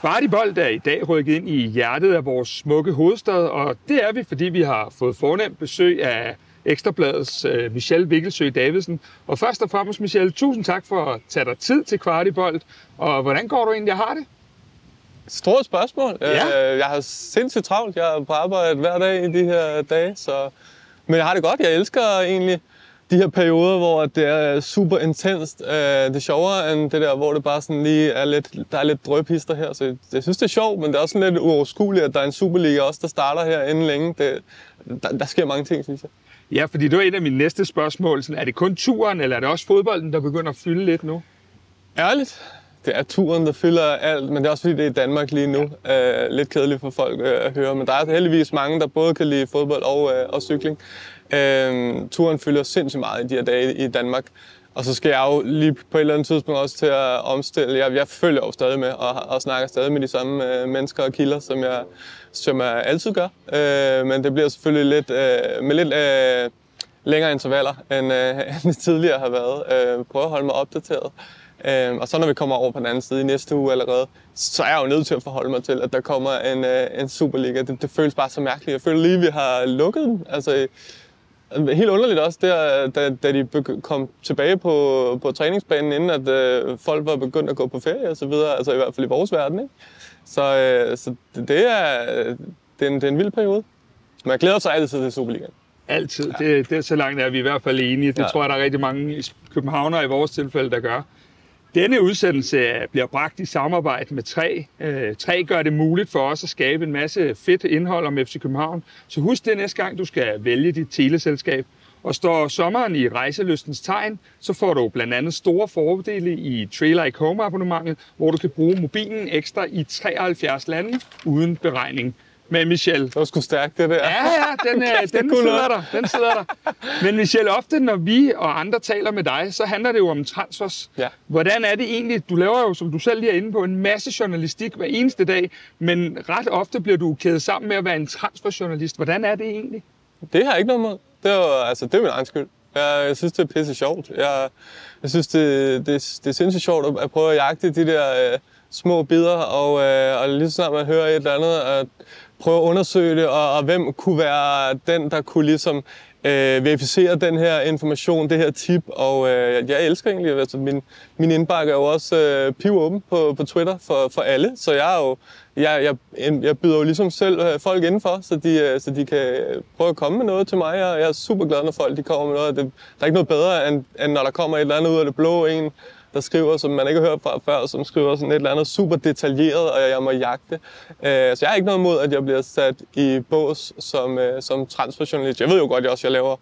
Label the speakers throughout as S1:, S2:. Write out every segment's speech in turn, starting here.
S1: Kvartibold er i dag rykket ind i hjertet af vores smukke hovedstad, og det er vi, fordi vi har fået fornemt besøg af Ekstrabladets uh, Michelle Vikkelsø Davidsen. Og først og fremmest, Michelle, tusind tak for at tage dig tid til Kvartibold. Og hvordan går du egentlig har det?
S2: Stort spørgsmål.
S1: Ja.
S2: Øh, Jeg har sindssygt travlt. Jeg er på arbejde hver dag i de her dage, så... Men jeg har det godt. Jeg elsker egentlig de her perioder, hvor det er super intenst. Øh, Det er sjovere end det der, hvor det bare sådan lige er lidt, der er lidt drøbhister her. Så jeg synes, det er sjovt, men det er også sådan lidt uoverskueligt, at der er en Superliga også, der starter her inden længe. Det, der, der sker mange ting, synes jeg.
S1: Ja, fordi det var et af mine næste spørgsmål. Sådan, er det kun turen, eller er det også fodbolden, der begynder at fylde lidt nu?
S2: Ærligt, det er turen, der fylder alt, men det er også fordi, det er i Danmark lige nu. Ja. Øh, lidt kedeligt for folk øh, at høre, men der er heldigvis mange, der både kan lide fodbold og, øh, og cykling. Øh, turen fylder sindssygt meget i de her dage i Danmark. Og så skal jeg jo lige på et eller andet tidspunkt også til at omstille. Jeg, jeg følger jo stadig med og, og snakker stadig med de samme øh, mennesker og kilder, som jeg, som jeg altid gør. Øh, men det bliver selvfølgelig lidt, øh, med lidt øh, længere intervaller, end, øh, end det tidligere har været. Øh, prøver at holde mig opdateret. Øh, og så når vi kommer over på den anden side i næste uge allerede, så er jeg jo nødt til at forholde mig til, at der kommer en, øh, en Superliga. Det, det føles bare så mærkeligt. Jeg føler lige, at vi har lukket den. Altså, Helt underligt også, der, da, da de kom tilbage på, på træningsbanen, inden at øh, folk var begyndt at gå på ferie og så videre, altså i hvert fald i vores verden. Ikke? Så, øh, så det, er, det, er en, det er en vild periode. Men jeg glæder sig altid til Superligaen.
S1: Altid. Ja. Det, det er så langt, er vi i hvert fald enige. Det ja. Tror jeg, der er rigtig mange i københavnere i vores tilfælde, der gør. Denne udsendelse bliver bragt i samarbejde med Træ. Øh, Træ gør det muligt for os at skabe en masse fedt indhold om FC København. Så husk det næste gang, du skal vælge dit teleselskab. Og står sommeren i rejselystens tegn, så får du blandt andet store fordele i Trailer i Home abonnementet, hvor du kan bruge mobilen ekstra i 73 lande uden beregning. Men Michelle,
S2: Det var sgu stærkt, det der.
S1: Ja, ja, den, øh, den sidder der. Den sidder der. Men Michelle, ofte når vi og andre taler med dig, så handler det jo om transfers.
S2: Ja.
S1: Hvordan er det egentlig? Du laver jo, som du selv lige er inde på, en masse journalistik hver eneste dag, men ret ofte bliver du kædet sammen med at være en transferjournalist. Hvordan er det egentlig?
S2: Det har jeg ikke noget mod. Det er, altså, det er min egen skyld. Jeg, jeg synes, det er pisse sjovt. Jeg, jeg synes, det, det, det er sindssygt sjovt at, at prøve at jagte de der øh, små bidder, og, øh, og lige så snart man hører et eller andet, at prøve at undersøge det, og, og hvem kunne være den, der kunne ligesom øh, verificere den her information, det her tip, og øh, jeg elsker egentlig, altså min, min indbakke er jo også øh, pivåben på, på Twitter for, for alle, så jeg er jo, jeg, jeg, jeg byder jo ligesom selv øh, folk indenfor, så de, øh, så de kan prøve at komme med noget til mig, og jeg er super glad, når folk de kommer med noget. Det, der er ikke noget bedre, end, end når der kommer et eller andet ud af det blå, en, der skriver, som man ikke har hørt fra før, som skriver sådan et eller andet super detaljeret, og jeg må jagte. Øh, så jeg har ikke noget imod, at jeg bliver sat i bås som, øh, som transferjournalist. Jeg ved jo godt, at jeg også jeg laver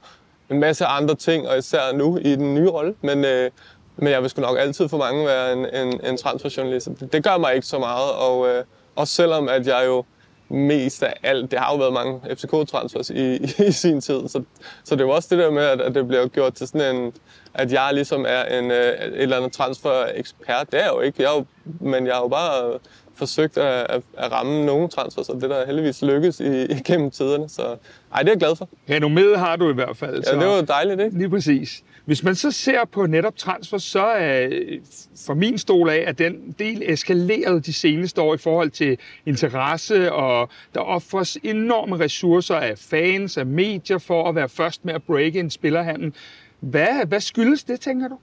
S2: en masse andre ting, og især nu i den nye rolle, men, øh, men jeg vil sgu nok altid for mange være en, en, en transferjournalist. Det, det gør mig ikke så meget, og øh, også selvom at jeg jo mest af alt, det har jo været mange FCK-transfers i, i, i sin tid, så, så det er jo også det der med, at, at det bliver gjort til sådan en, at jeg ligesom er en, øh, et eller andet transfer-ekspert. Det er jeg jo ikke, jeg er jo, men jeg har jo bare forsøgt at, at, at ramme nogle transfers, og det der heldigvis lykkes i, igennem tiderne, så ej, det er jeg glad for.
S1: Renommet har du i hvert fald.
S2: Ja, det var dejligt, ikke?
S1: Lige præcis. Hvis man så ser på netop transfer, så er øh, for min stol af, at den del eskaleret de seneste år i forhold til interesse, og der offres enorme ressourcer af fans, af medier for at være først med at breake en spillerhandel. Hvad, hvad skyldes det, tænker du?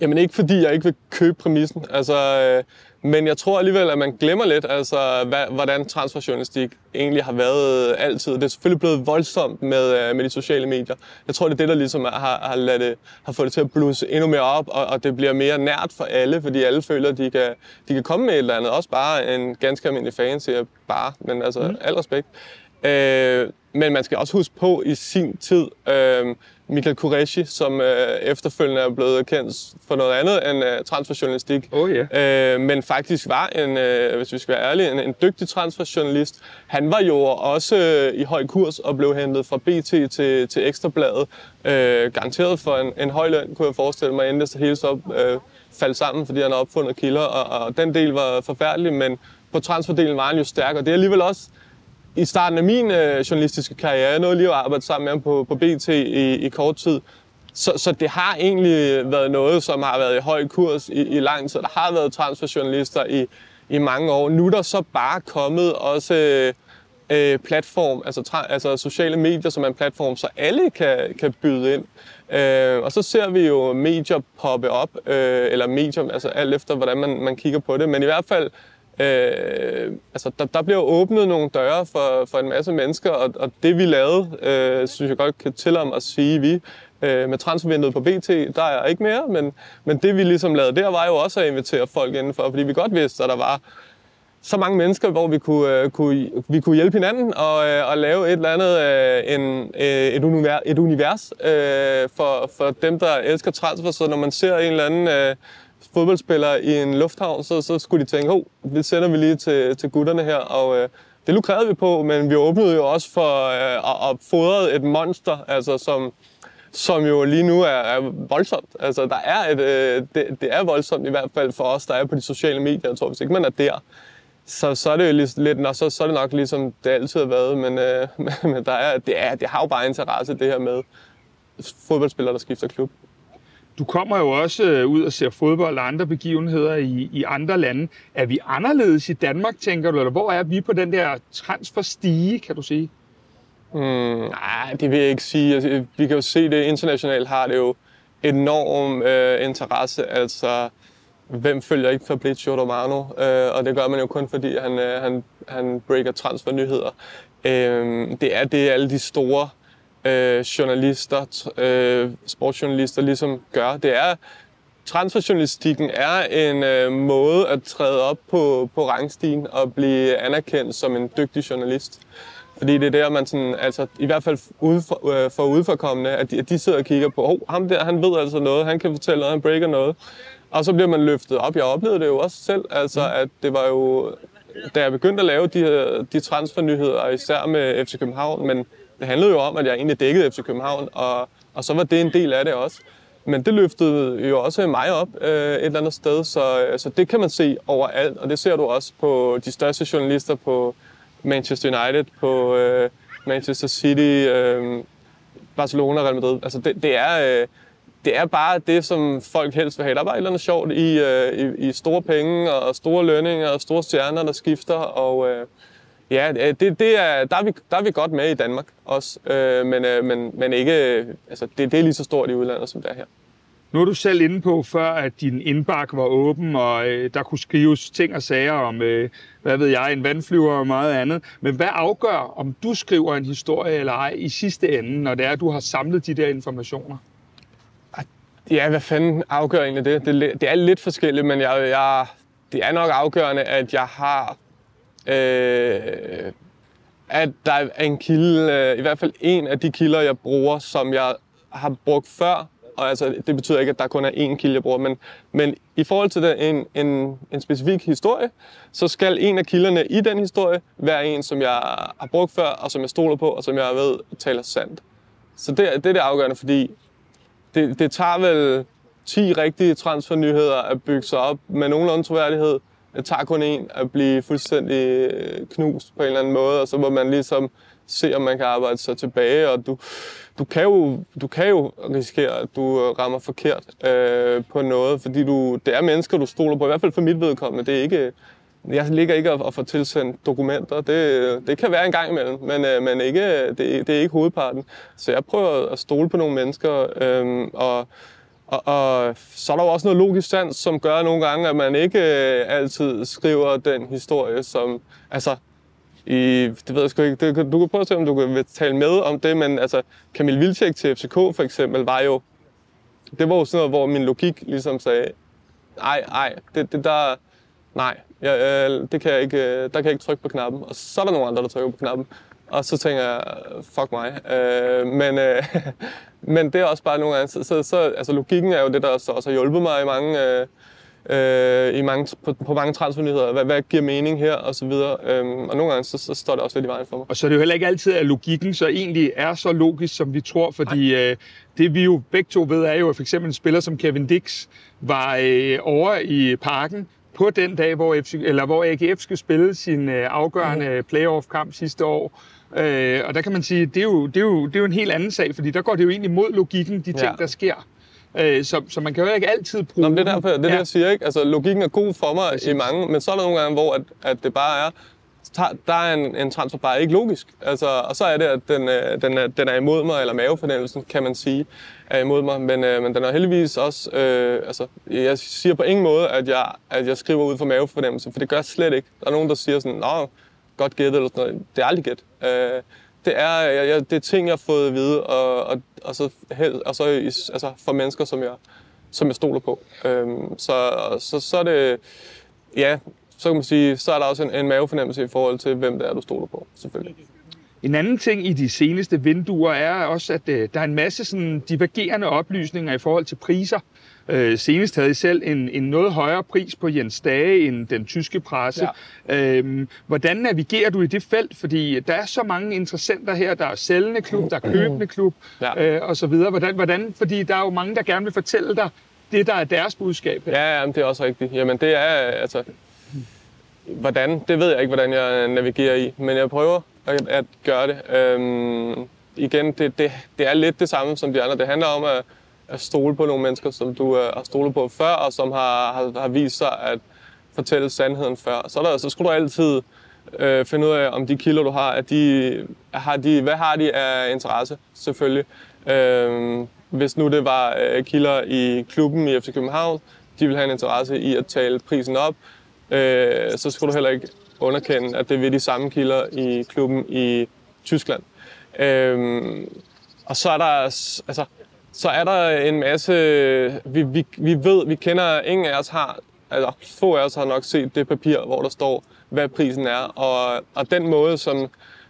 S2: Jamen ikke fordi jeg ikke vil købe præmissen, altså, øh, men jeg tror alligevel, at man glemmer lidt, altså, hvordan transferjournalistik egentlig har været altid. Det er selvfølgelig blevet voldsomt med, øh, med de sociale medier. Jeg tror, det er det, der ligesom har, har, ladet det, har fået det til at blusse endnu mere op, og, og det bliver mere nært for alle, fordi alle føler, at de kan, de kan komme med et eller andet. Også bare en ganske almindelig fan, siger bare, men altså mm. al respekt. Øh, men man skal også huske på i sin tid, øh, Michael Kureshi, som øh, efterfølgende er blevet kendt for noget andet end øh, transferjournalistik.
S1: Oh, yeah.
S2: øh, men faktisk var en, øh, hvis vi skal være ærlige, en, en dygtig transferjournalist. Han var jo også øh, i høj kurs og blev hentet fra BT til, til Ekstrabladet. Øh, garanteret for en, en høj løn, kunne jeg forestille mig, inden det så hele så øh, faldt sammen, fordi han har opfundet kilder. Og, og den del var forfærdelig, men på transferdelen var han jo stærk. Og det er alligevel også i starten af min øh, journalistiske karriere, jeg nåede lige at arbejde sammen med ham på, på BT i, i kort tid. Så, så det har egentlig været noget, som har været i høj kurs i, i lang tid. Der har været transferjournalister i, i mange år. Nu er der så bare kommet også øh, øh, platform, altså, tra- altså sociale medier, som er en platform, så alle kan, kan byde ind. Øh, og så ser vi jo medier poppe op, øh, eller medier, altså alt efter, hvordan man, man kigger på det. Men i hvert fald, øh, altså, der, der bliver åbnet nogle døre for, for en masse mennesker, og, og det vi lavede, øh, synes jeg godt kan tillade at sige, vi øh, med transfervinduet på BT, der er ikke mere, men, men det vi ligesom lavede der, var jo også at invitere folk indenfor, fordi vi godt vidste, at der var så mange mennesker, hvor vi kunne, øh, kunne, vi kunne hjælpe hinanden og, øh, og lave et eller andet øh, en, øh, et, univers, et univers øh, for, for dem, der elsker transfer. Så når man ser en eller anden øh, fodboldspiller i en lufthavn, så, så skulle de tænke, oh, det sender vi lige til, til gutterne her. Og øh, det lukrede vi på, men vi åbnede jo også for øh, at, at fodre et monster, altså som, som jo lige nu er, er voldsomt. Altså, der er et, øh, det, det er voldsomt i hvert fald for os, der er på de sociale medier. Jeg tror, hvis ikke man er der, så, så er det jo lidt, nå, så, så er det nok ligesom det altid har været, men, øh, men der er, det, er, det har jo bare interesse, det her med fodboldspillere, der skifter klub.
S1: Du kommer jo også øh, ud og ser fodbold og andre begivenheder i, i andre lande. Er vi anderledes i Danmark, tænker du, eller hvor er vi på den der transferstige, kan du sige?
S2: Mm, nej, det vil jeg ikke sige. Altså, vi kan jo se det internationalt har det jo enorm øh, interesse. Altså, hvem følger ikke Fabrizio Romano? Øh, og det gør man jo kun fordi, han, øh, han, han breaker transfernyheder. Øh, det er det, alle de store øh, journalister, øh, sportsjournalister ligesom gør. Det er, transferjournalistikken er en øh, måde at træde op på, på rangstigen og blive anerkendt som en dygtig journalist. Fordi det er der, man sådan, altså, i hvert fald ude for, øh, for udforkommende, at de, at de sidder og kigger på, oh, ham der, han ved altså noget, han kan fortælle noget, han breaker noget. Og så bliver man løftet op. Jeg oplevede det jo også selv, altså mm. at det var jo, da jeg begyndte at lave de, de transfernyheder, især med FC København, men det handlede jo om, at jeg egentlig dækkede FC København, og, og så var det en del af det også. Men det løftede jo også mig op øh, et eller andet sted, så, så det kan man se overalt, og det ser du også på de største journalister på Manchester United, på øh, Manchester City, øh, Barcelona og Real Madrid. Altså det, det er... Øh, det er bare det, som folk helst vil have. Der er bare et eller andet sjovt i, øh, i, i store penge og store lønninger og store stjerner, der skifter. Og øh, ja, det, det er, der, er vi, der er vi godt med i Danmark også. Øh, men, øh, men, men ikke, altså, det, det er lige så stort i udlandet, som det er her.
S1: Nu er du selv inde på før, at din indbakke var åben, og øh, der kunne skrives ting og sager om, øh, hvad ved jeg, en vandflyver og meget andet. Men hvad afgør, om du skriver en historie eller ej i sidste ende, når det er, at du har samlet de der informationer?
S2: Ja, hvad fanden afgør egentlig det? Det, det er lidt forskelligt, men jeg, jeg, det er nok afgørende, at jeg har... Øh, at der er en kilde, øh, i hvert fald en af de kilder, jeg bruger, som jeg har brugt før. Og altså, det betyder ikke, at der kun er én kilde, jeg bruger, men, men i forhold til det, en, en, en specifik historie, så skal en af kilderne i den historie være en, som jeg har brugt før, og som jeg stoler på, og som jeg ved taler sandt. Så det, det er det afgørende, fordi det, det tager vel 10 rigtige transfernyheder at bygge sig op med nogenlunde troværdighed. Det tager kun en at blive fuldstændig øh, knust på en eller anden måde, og så må man ligesom se, om man kan arbejde sig tilbage, og du, du, kan, jo, du kan jo risikere, at du øh, rammer forkert øh, på noget, fordi du, det er mennesker, du stoler på, i hvert fald for mit vedkommende. Det er ikke, jeg ligger ikke og får tilsendt dokumenter. Det, øh, det kan være en gang imellem, men, øh, men ikke, det, det er ikke hovedparten. Så jeg prøver at stole på nogle mennesker, øh, og, og, og så er der jo også noget logisk sans, som gør nogle gange, at man ikke øh, altid skriver den historie, som... Altså, i, det ved jeg sgu ikke. Det, du kan prøve at se, om du kan tale med om det, men altså, Kamil Vilcek til FCK for eksempel var jo... Det var jo sådan noget, hvor min logik ligesom sagde, nej, nej, det, det der, nej, Ja, øh, det kan jeg ikke, øh, der kan jeg ikke trykke på knappen. Og så er der nogle andre, der trykker på knappen. Og så tænker jeg, fuck mig. Øh, men, øh, men det er også bare nogle gange, så, så, så altså logikken er jo det, der så også har hjulpet mig i mange, øh, øh, i mange, på, på mange transfernyheder. Hvad, hvad giver mening her, og så videre. Øh, og nogle gange, så, så står det også lidt i vejen for mig.
S1: Og så er det jo heller ikke altid, at logikken så egentlig er så logisk, som vi tror, fordi øh, det vi jo begge to ved, er jo, at for eksempel en spiller som Kevin Dix var øh, over i parken på den dag, hvor, FC, eller hvor AGF skulle spille sin øh, afgørende mm. playoff-kamp sidste år. Øh, og der kan man sige, det er, jo, det, er jo, det er jo en helt anden sag, fordi der går det jo egentlig mod logikken, de ting, ja. der sker. Øh, så, så man kan jo ikke altid bruge
S2: Nå, men det er derfor, det er
S1: ja.
S2: det, jeg siger, ikke? Altså, logikken er god for mig Præcis. i mange, men så er der nogle gange, hvor at, at det bare er, der- er en, en transfer bare ikke logisk. Altså, og så er det, at den, øh, den, er, den er imod mig, eller mavefornemmelsen, kan man sige, er imod mig. Men, øh, men den er heldigvis også... Øh, altså, jeg siger på ingen måde, at jeg, at jeg skriver ud fra mavefornemmelse, for det gør jeg slet ikke. Der er nogen, der siger sådan, Nå, godt gættet eller sådan noget. Det er aldrig gæt. Øh, det er, jeg, jeg, det er ting, jeg har fået at vide, og, og, og så, og så altså, for mennesker, som jeg, som jeg stoler på. Øhm, så, så, så er det, ja, så kan man sige, så er der også en, en mavefornemmelse i forhold til, hvem det er, du stoler på, selvfølgelig.
S1: En anden ting i de seneste vinduer er også, at øh, der er en masse sådan, divergerende oplysninger i forhold til priser. Øh, senest havde I selv en, en noget højere pris på Jens Dage end den tyske presse. Ja. Øhm, hvordan navigerer du i det felt? Fordi der er så mange interessenter her. Der er sælgende klub, der er købende klub
S2: Ja.
S1: øh, og så videre. Hvordan, hvordan, fordi der er jo mange, der gerne vil fortælle dig det, der er deres budskab. her.
S2: Ja, ja, det er også rigtigt. Jamen det er, altså, hvordan, det ved jeg ikke, hvordan jeg navigerer i, men jeg prøver at, at gøre det. Øhm, igen, det, det, det er lidt det samme som de andre. Det handler om at, at stole på nogle mennesker, som du øh, har stolet på før, og som har, har, har vist sig at fortælle sandheden før. Så, der, så skulle du altid øh, finde ud af, om de kilder, du har, at de, har de, hvad har de af interesse, selvfølgelig. Øh, hvis nu det var øh, kilder i klubben i FC København, de vil have en interesse i at tale prisen op, øh, så skulle du heller ikke underkende, at det vil de samme kilder i klubben i Tyskland. Øh, og så er der, altså, så er der en masse, vi, vi, vi ved, vi kender, ingen af os har, altså få af os har nok set det papir, hvor der står, hvad prisen er. Og, og den måde, som,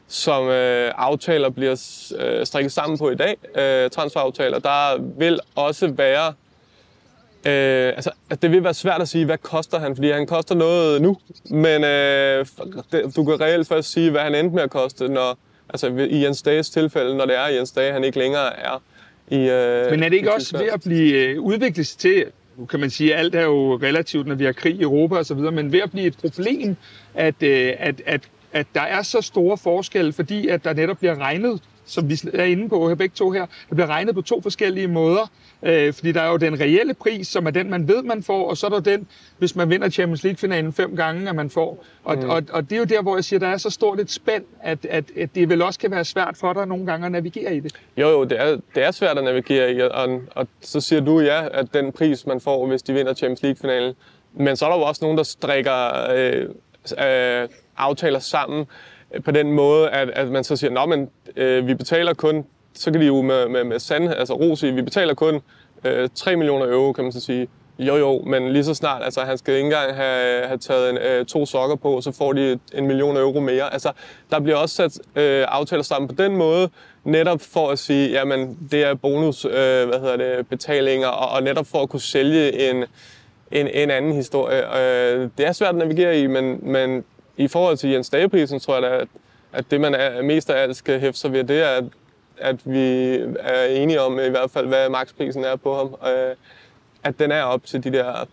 S2: som øh, aftaler bliver øh, strikket sammen på i dag, øh, transferaftaler, der vil også være Øh, altså, at det vil være svært at sige, hvad koster han, fordi han koster noget nu, men øh, det, du kan reelt først sige, hvad han endte med at koste, når, altså i Jens Dages tilfælde, når det er Jens Dage, han ikke længere er i øh,
S1: Men er det ikke også ved at blive øh, udviklet til, nu kan man sige, at alt er jo relativt, når vi har krig i Europa osv., men ved at blive et problem, at, øh, at, at, at der er så store forskelle, fordi at der netop bliver regnet, som vi er inde på her begge to her, der bliver regnet på to forskellige måder. Øh, fordi der er jo den reelle pris, som er den, man ved, man får, og så er der den, hvis man vinder Champions League-finalen fem gange, at man får. Og, mm. og, og det er jo der, hvor jeg siger, der er så stort et spænd, at, at, at det vel også kan være svært for dig nogle gange at navigere i det.
S2: Jo, jo, det er, det er svært at navigere i, og, og så siger du ja, at den pris, man får, hvis de vinder Champions League-finalen. Men så er der jo også nogen, der strikker øh, øh, aftaler sammen Øh, på den måde, at, at man så siger, Nå, men øh, vi betaler kun, så kan de jo med, med, med sand, altså ro sige, vi betaler kun øh, 3 millioner euro, kan man så sige. Jo, jo, men lige så snart, altså han skal ikke engang have, have taget en, øh, to sokker på, så får de en million euro mere. Altså, der bliver også sat øh, aftaler sammen på den måde, netop for at sige, jamen, det er bonus, øh, hvad hedder det, betalinger, og, og netop for at kunne sælge en, en, en anden historie. Øh, det er svært at navigere i, men, men i forhold til Jens Dageprisen, tror jeg da, at, at det, man er, mest af alt skal hæfte sig ved, det er, at, at vi er enige om i hvert fald, hvad maksprisen er på ham. Øh, at den er op til de der,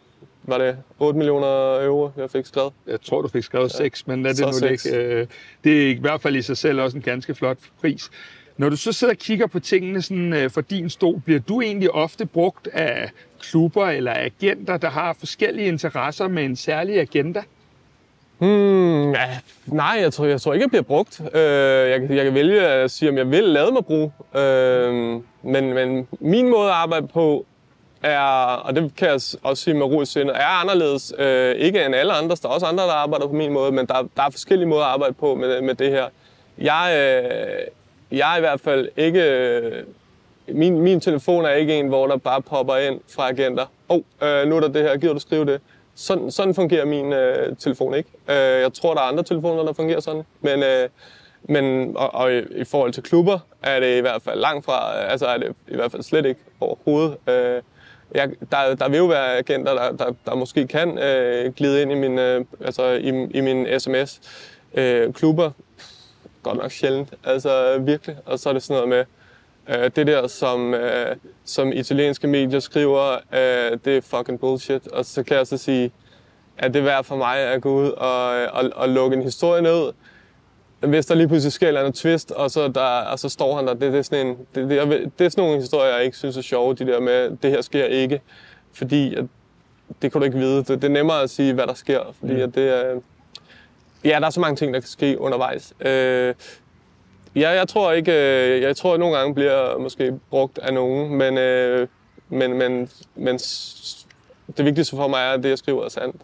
S2: var det 8 millioner euro, jeg fik skrevet.
S1: Jeg tror, du fik skrevet 6, men lad det
S2: Så
S1: nu ligge. Øh, Det er i hvert fald i sig selv også en ganske flot pris. Når du så sidder og kigger på tingene sådan, øh, for din stol, bliver du egentlig ofte brugt af klubber eller agenter, der har forskellige interesser med en særlig agenda?
S2: Hmm, ja, nej, jeg tror, jeg tror ikke, jeg bliver brugt. Øh, jeg, jeg kan vælge at sige, om jeg vil lade mig bruge. Øh, men, men min måde at arbejde på er, og det kan jeg også sige med ro i sindet, er anderledes. Øh, ikke end alle andre. Der er også andre, der arbejder på min måde, men der, der er forskellige måder at arbejde på med, med det her. Jeg, øh, jeg er i hvert fald ikke... Øh, min, min telefon er ikke en, hvor der bare popper ind fra agenter. Åh, oh, øh, nu er der det her, gider du skrive det? Sådan, sådan fungerer min øh, telefon ikke. Øh, jeg tror, der er andre telefoner, der fungerer sådan. Men, øh, men og, og i, i forhold til klubber er det i hvert fald langt fra, øh, altså er det i hvert fald slet ikke overhovedet. Øh, jeg, der, der vil jo være agenter, der, der, der måske kan øh, glide ind i min, øh, altså i, i min sms. Øh, klubber, godt nok sjældent, altså virkelig. Og så er det sådan noget med, øh, det der, som, øh, som italienske medier skriver, øh, det er fucking bullshit. Og så kan jeg så sige, at det er værd for mig at gå ud og, og, og lukke en historie ned, hvis der lige pludselig sker eller andet twist, og så, der, og så står han der. Det, det, er sådan en, det, det, er, det er sådan nogle historier, jeg ikke synes er sjove, de der med, det her sker ikke. Fordi at, det kan du ikke vide. Det, det er nemmere at sige, hvad der sker, fordi mm. at det er... Ja, der er så mange ting, der kan ske undervejs. Øh, ja, jeg tror ikke... Øh, jeg tror, at nogle gange bliver måske brugt af nogen, men, øh, men, men, men det vigtigste for mig er, at det, jeg skriver, er sandt.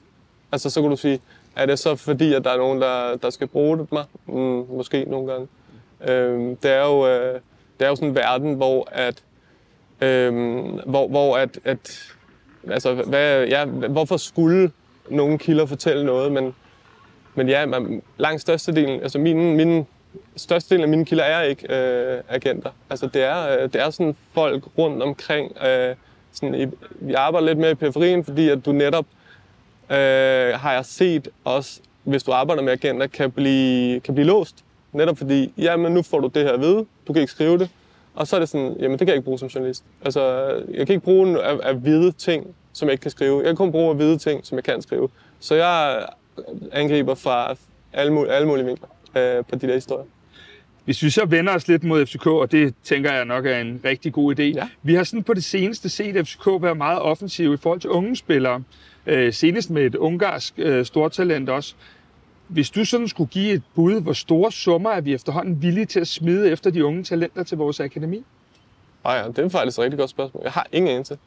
S2: Altså, så kan du sige, er det så fordi, at der er nogen, der, der skal bruge det mig? Mm, måske nogle gange. Øh, det, er jo, øh, det er jo sådan en verden, hvor at, øh, hvor, hvor at, at altså, hvad, ja, hvorfor skulle nogle kilder fortælle noget, men, men ja, man, langt størstedelen, altså min, min størstedelen af mine kilder er ikke øh, agenter. Altså det er, øh, det er sådan folk rundt omkring, øh, sådan i, vi arbejder lidt mere i periferien, fordi at du netop, øh, har jeg set også, hvis du arbejder med agenter, kan blive, kan blive låst. Netop fordi, jamen nu får du det her at vide, du kan ikke skrive det, og så er det sådan, jamen det kan jeg ikke bruge som journalist. Altså, jeg kan ikke bruge at, at vide ting, som jeg ikke kan skrive. Jeg kan kun bruge at vide ting, som jeg kan skrive. Så jeg angriber fra alle, alle mulige vinkler øh, på de der historier.
S1: Hvis vi så vender os lidt mod FCK, og det tænker jeg nok er en rigtig god idé.
S2: Ja.
S1: Vi har sådan på det seneste set FCK være meget offensiv i forhold til unge spillere. Øh, senest med et ungarsk øh, stortalent også. Hvis du sådan skulle give et bud, hvor store summer er vi efterhånden villige til at smide efter de unge talenter til vores akademi?
S2: Nej, ja, det er faktisk et rigtig godt spørgsmål. Jeg har ingen anelse.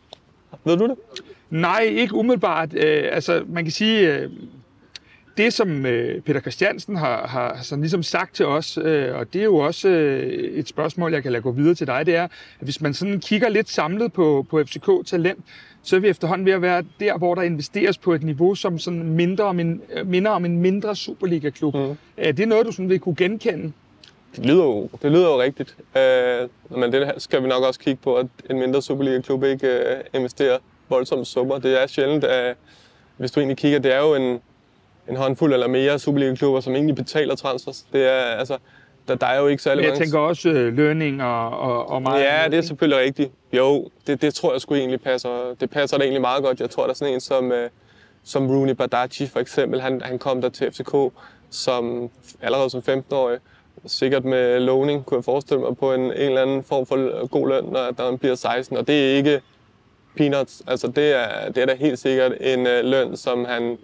S2: Ved du det?
S1: Nej, ikke umiddelbart. Øh, altså, man kan sige, øh, det som øh, Peter Christiansen har, har sådan ligesom sagt til os, øh, og det er jo også øh, et spørgsmål, jeg kan lade gå videre til dig, det er, at hvis man sådan kigger lidt samlet på, på FCK-talent, så er vi efterhånden ved at være der, hvor der investeres på et niveau, som sådan mindre om en, minder om en mindre Superliga-klub. Mm. Er det noget, du sådan vil kunne genkende?
S2: Det lyder jo, det lyder jo rigtigt. Øh, men det skal vi nok også kigge på, at en mindre Superliga-klub ikke øh, investerer voldsomme summer. Det er sjældent, at hvis du egentlig kigger, det er jo en, en håndfuld eller mere Superliga-klubber, som egentlig betaler transfers. Det er, altså, der, der er jo ikke særlig
S1: Men jeg
S2: mange...
S1: tænker også øh, lønning og, og, og meget...
S2: Ja, det er selvfølgelig rigtigt. Jo, det, det tror jeg sgu egentlig passer. Det passer da egentlig meget godt. Jeg tror, der er sådan en som, øh, som Rooney Badaci for eksempel. Han, han kom der til FCK som, allerede som 15-årig. Sikkert med lovning, kunne jeg forestille mig, på en, en eller anden form for god løn, når der bliver 16. Og det er ikke peanuts. Altså, det er, det er da helt sikkert en øh, løn, som han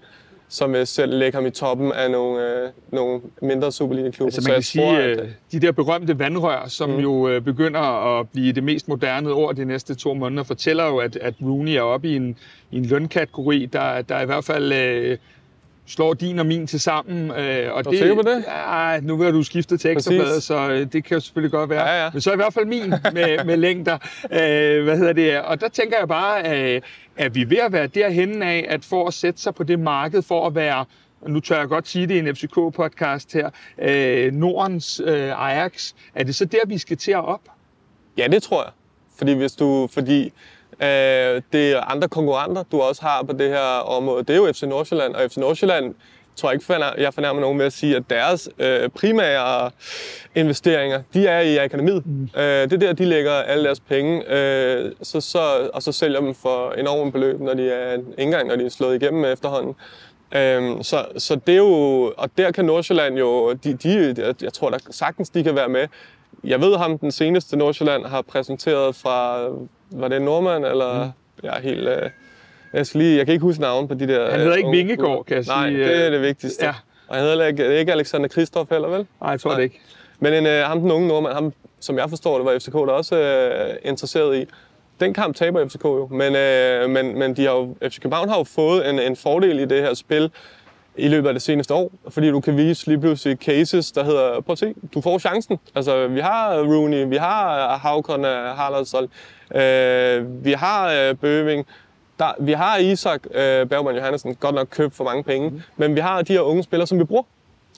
S2: som vil selv lægge ham i toppen af nogle, øh, nogle mindre Superliga-klubber.
S1: Altså man kan sige, tror, at... Øh, de der berømte vandrør, som mm. jo øh, begynder at blive det mest moderne ord de næste to måneder, fortæller jo, at, at Rooney er oppe i en, i en lønkategori, der, der i hvert fald øh, slår din og min til sammen.
S2: Øh, og er det, på det?
S1: Ja, nu vil du skifte til ekstrabladet, så øh, det kan jo selvfølgelig godt være.
S2: Ja, ja.
S1: Men så i hvert fald min med, med længder. Øh, hvad hedder det? Og der tænker jeg bare, øh, at vi er ved at være derhen af, at for at sætte sig på det marked, for at være nu tør jeg godt sige det i en FCK-podcast her, øh, Nordens øh, Ajax, er det så der, vi skal til at op?
S2: Ja, det tror jeg. Fordi hvis du, fordi Øh, det er andre konkurrenter, du også har på det her område. Det er jo FC Nordsjælland, og FC Nordsjælland tror jeg ikke, jeg fornærmer nogen med at sige, at deres øh, primære investeringer, de er i akademiet. Mm. Øh, det er der, de lægger alle deres penge, øh, så, så, og så sælger dem for enorme beløb, når de er, ikke engang når de er slået igennem efterhånden. Øh, så, så det er jo, og der kan Nordsjælland jo, de, de, jeg tror da sagtens, de kan være med. Jeg ved ham, den seneste Nordsjælland har præsenteret fra var det nordmand, eller... Mm. Ja, helt... Øh, jeg, skal lige, jeg kan ikke huske navnet på de der...
S1: Han hedder ikke Vingegaard, kan jeg sige.
S2: Nej, det er det vigtigste. Ja. Og han hedder ikke, ikke Alexander Kristoff heller, vel?
S1: Nej, jeg tror Nej. det ikke.
S2: Men en, øh, ham den unge nordmand, ham, som jeg forstår det, var FCK der også øh, interesseret i. Den kamp taber FCK jo, men, øh, men, men de har jo, FC København har jo fået en, en fordel i det her spil, i løbet af det seneste år, fordi du kan vise lige pludselig cases, der hedder, prøv at se, du får chancen. Altså, vi har Rooney, vi har Havkon, Harlandsson, øh, vi har øh, Bøving, der, vi har Isak øh, Bergman Johansen, godt nok købt for mange penge, mm. men vi har de her unge spillere, som vi bruger.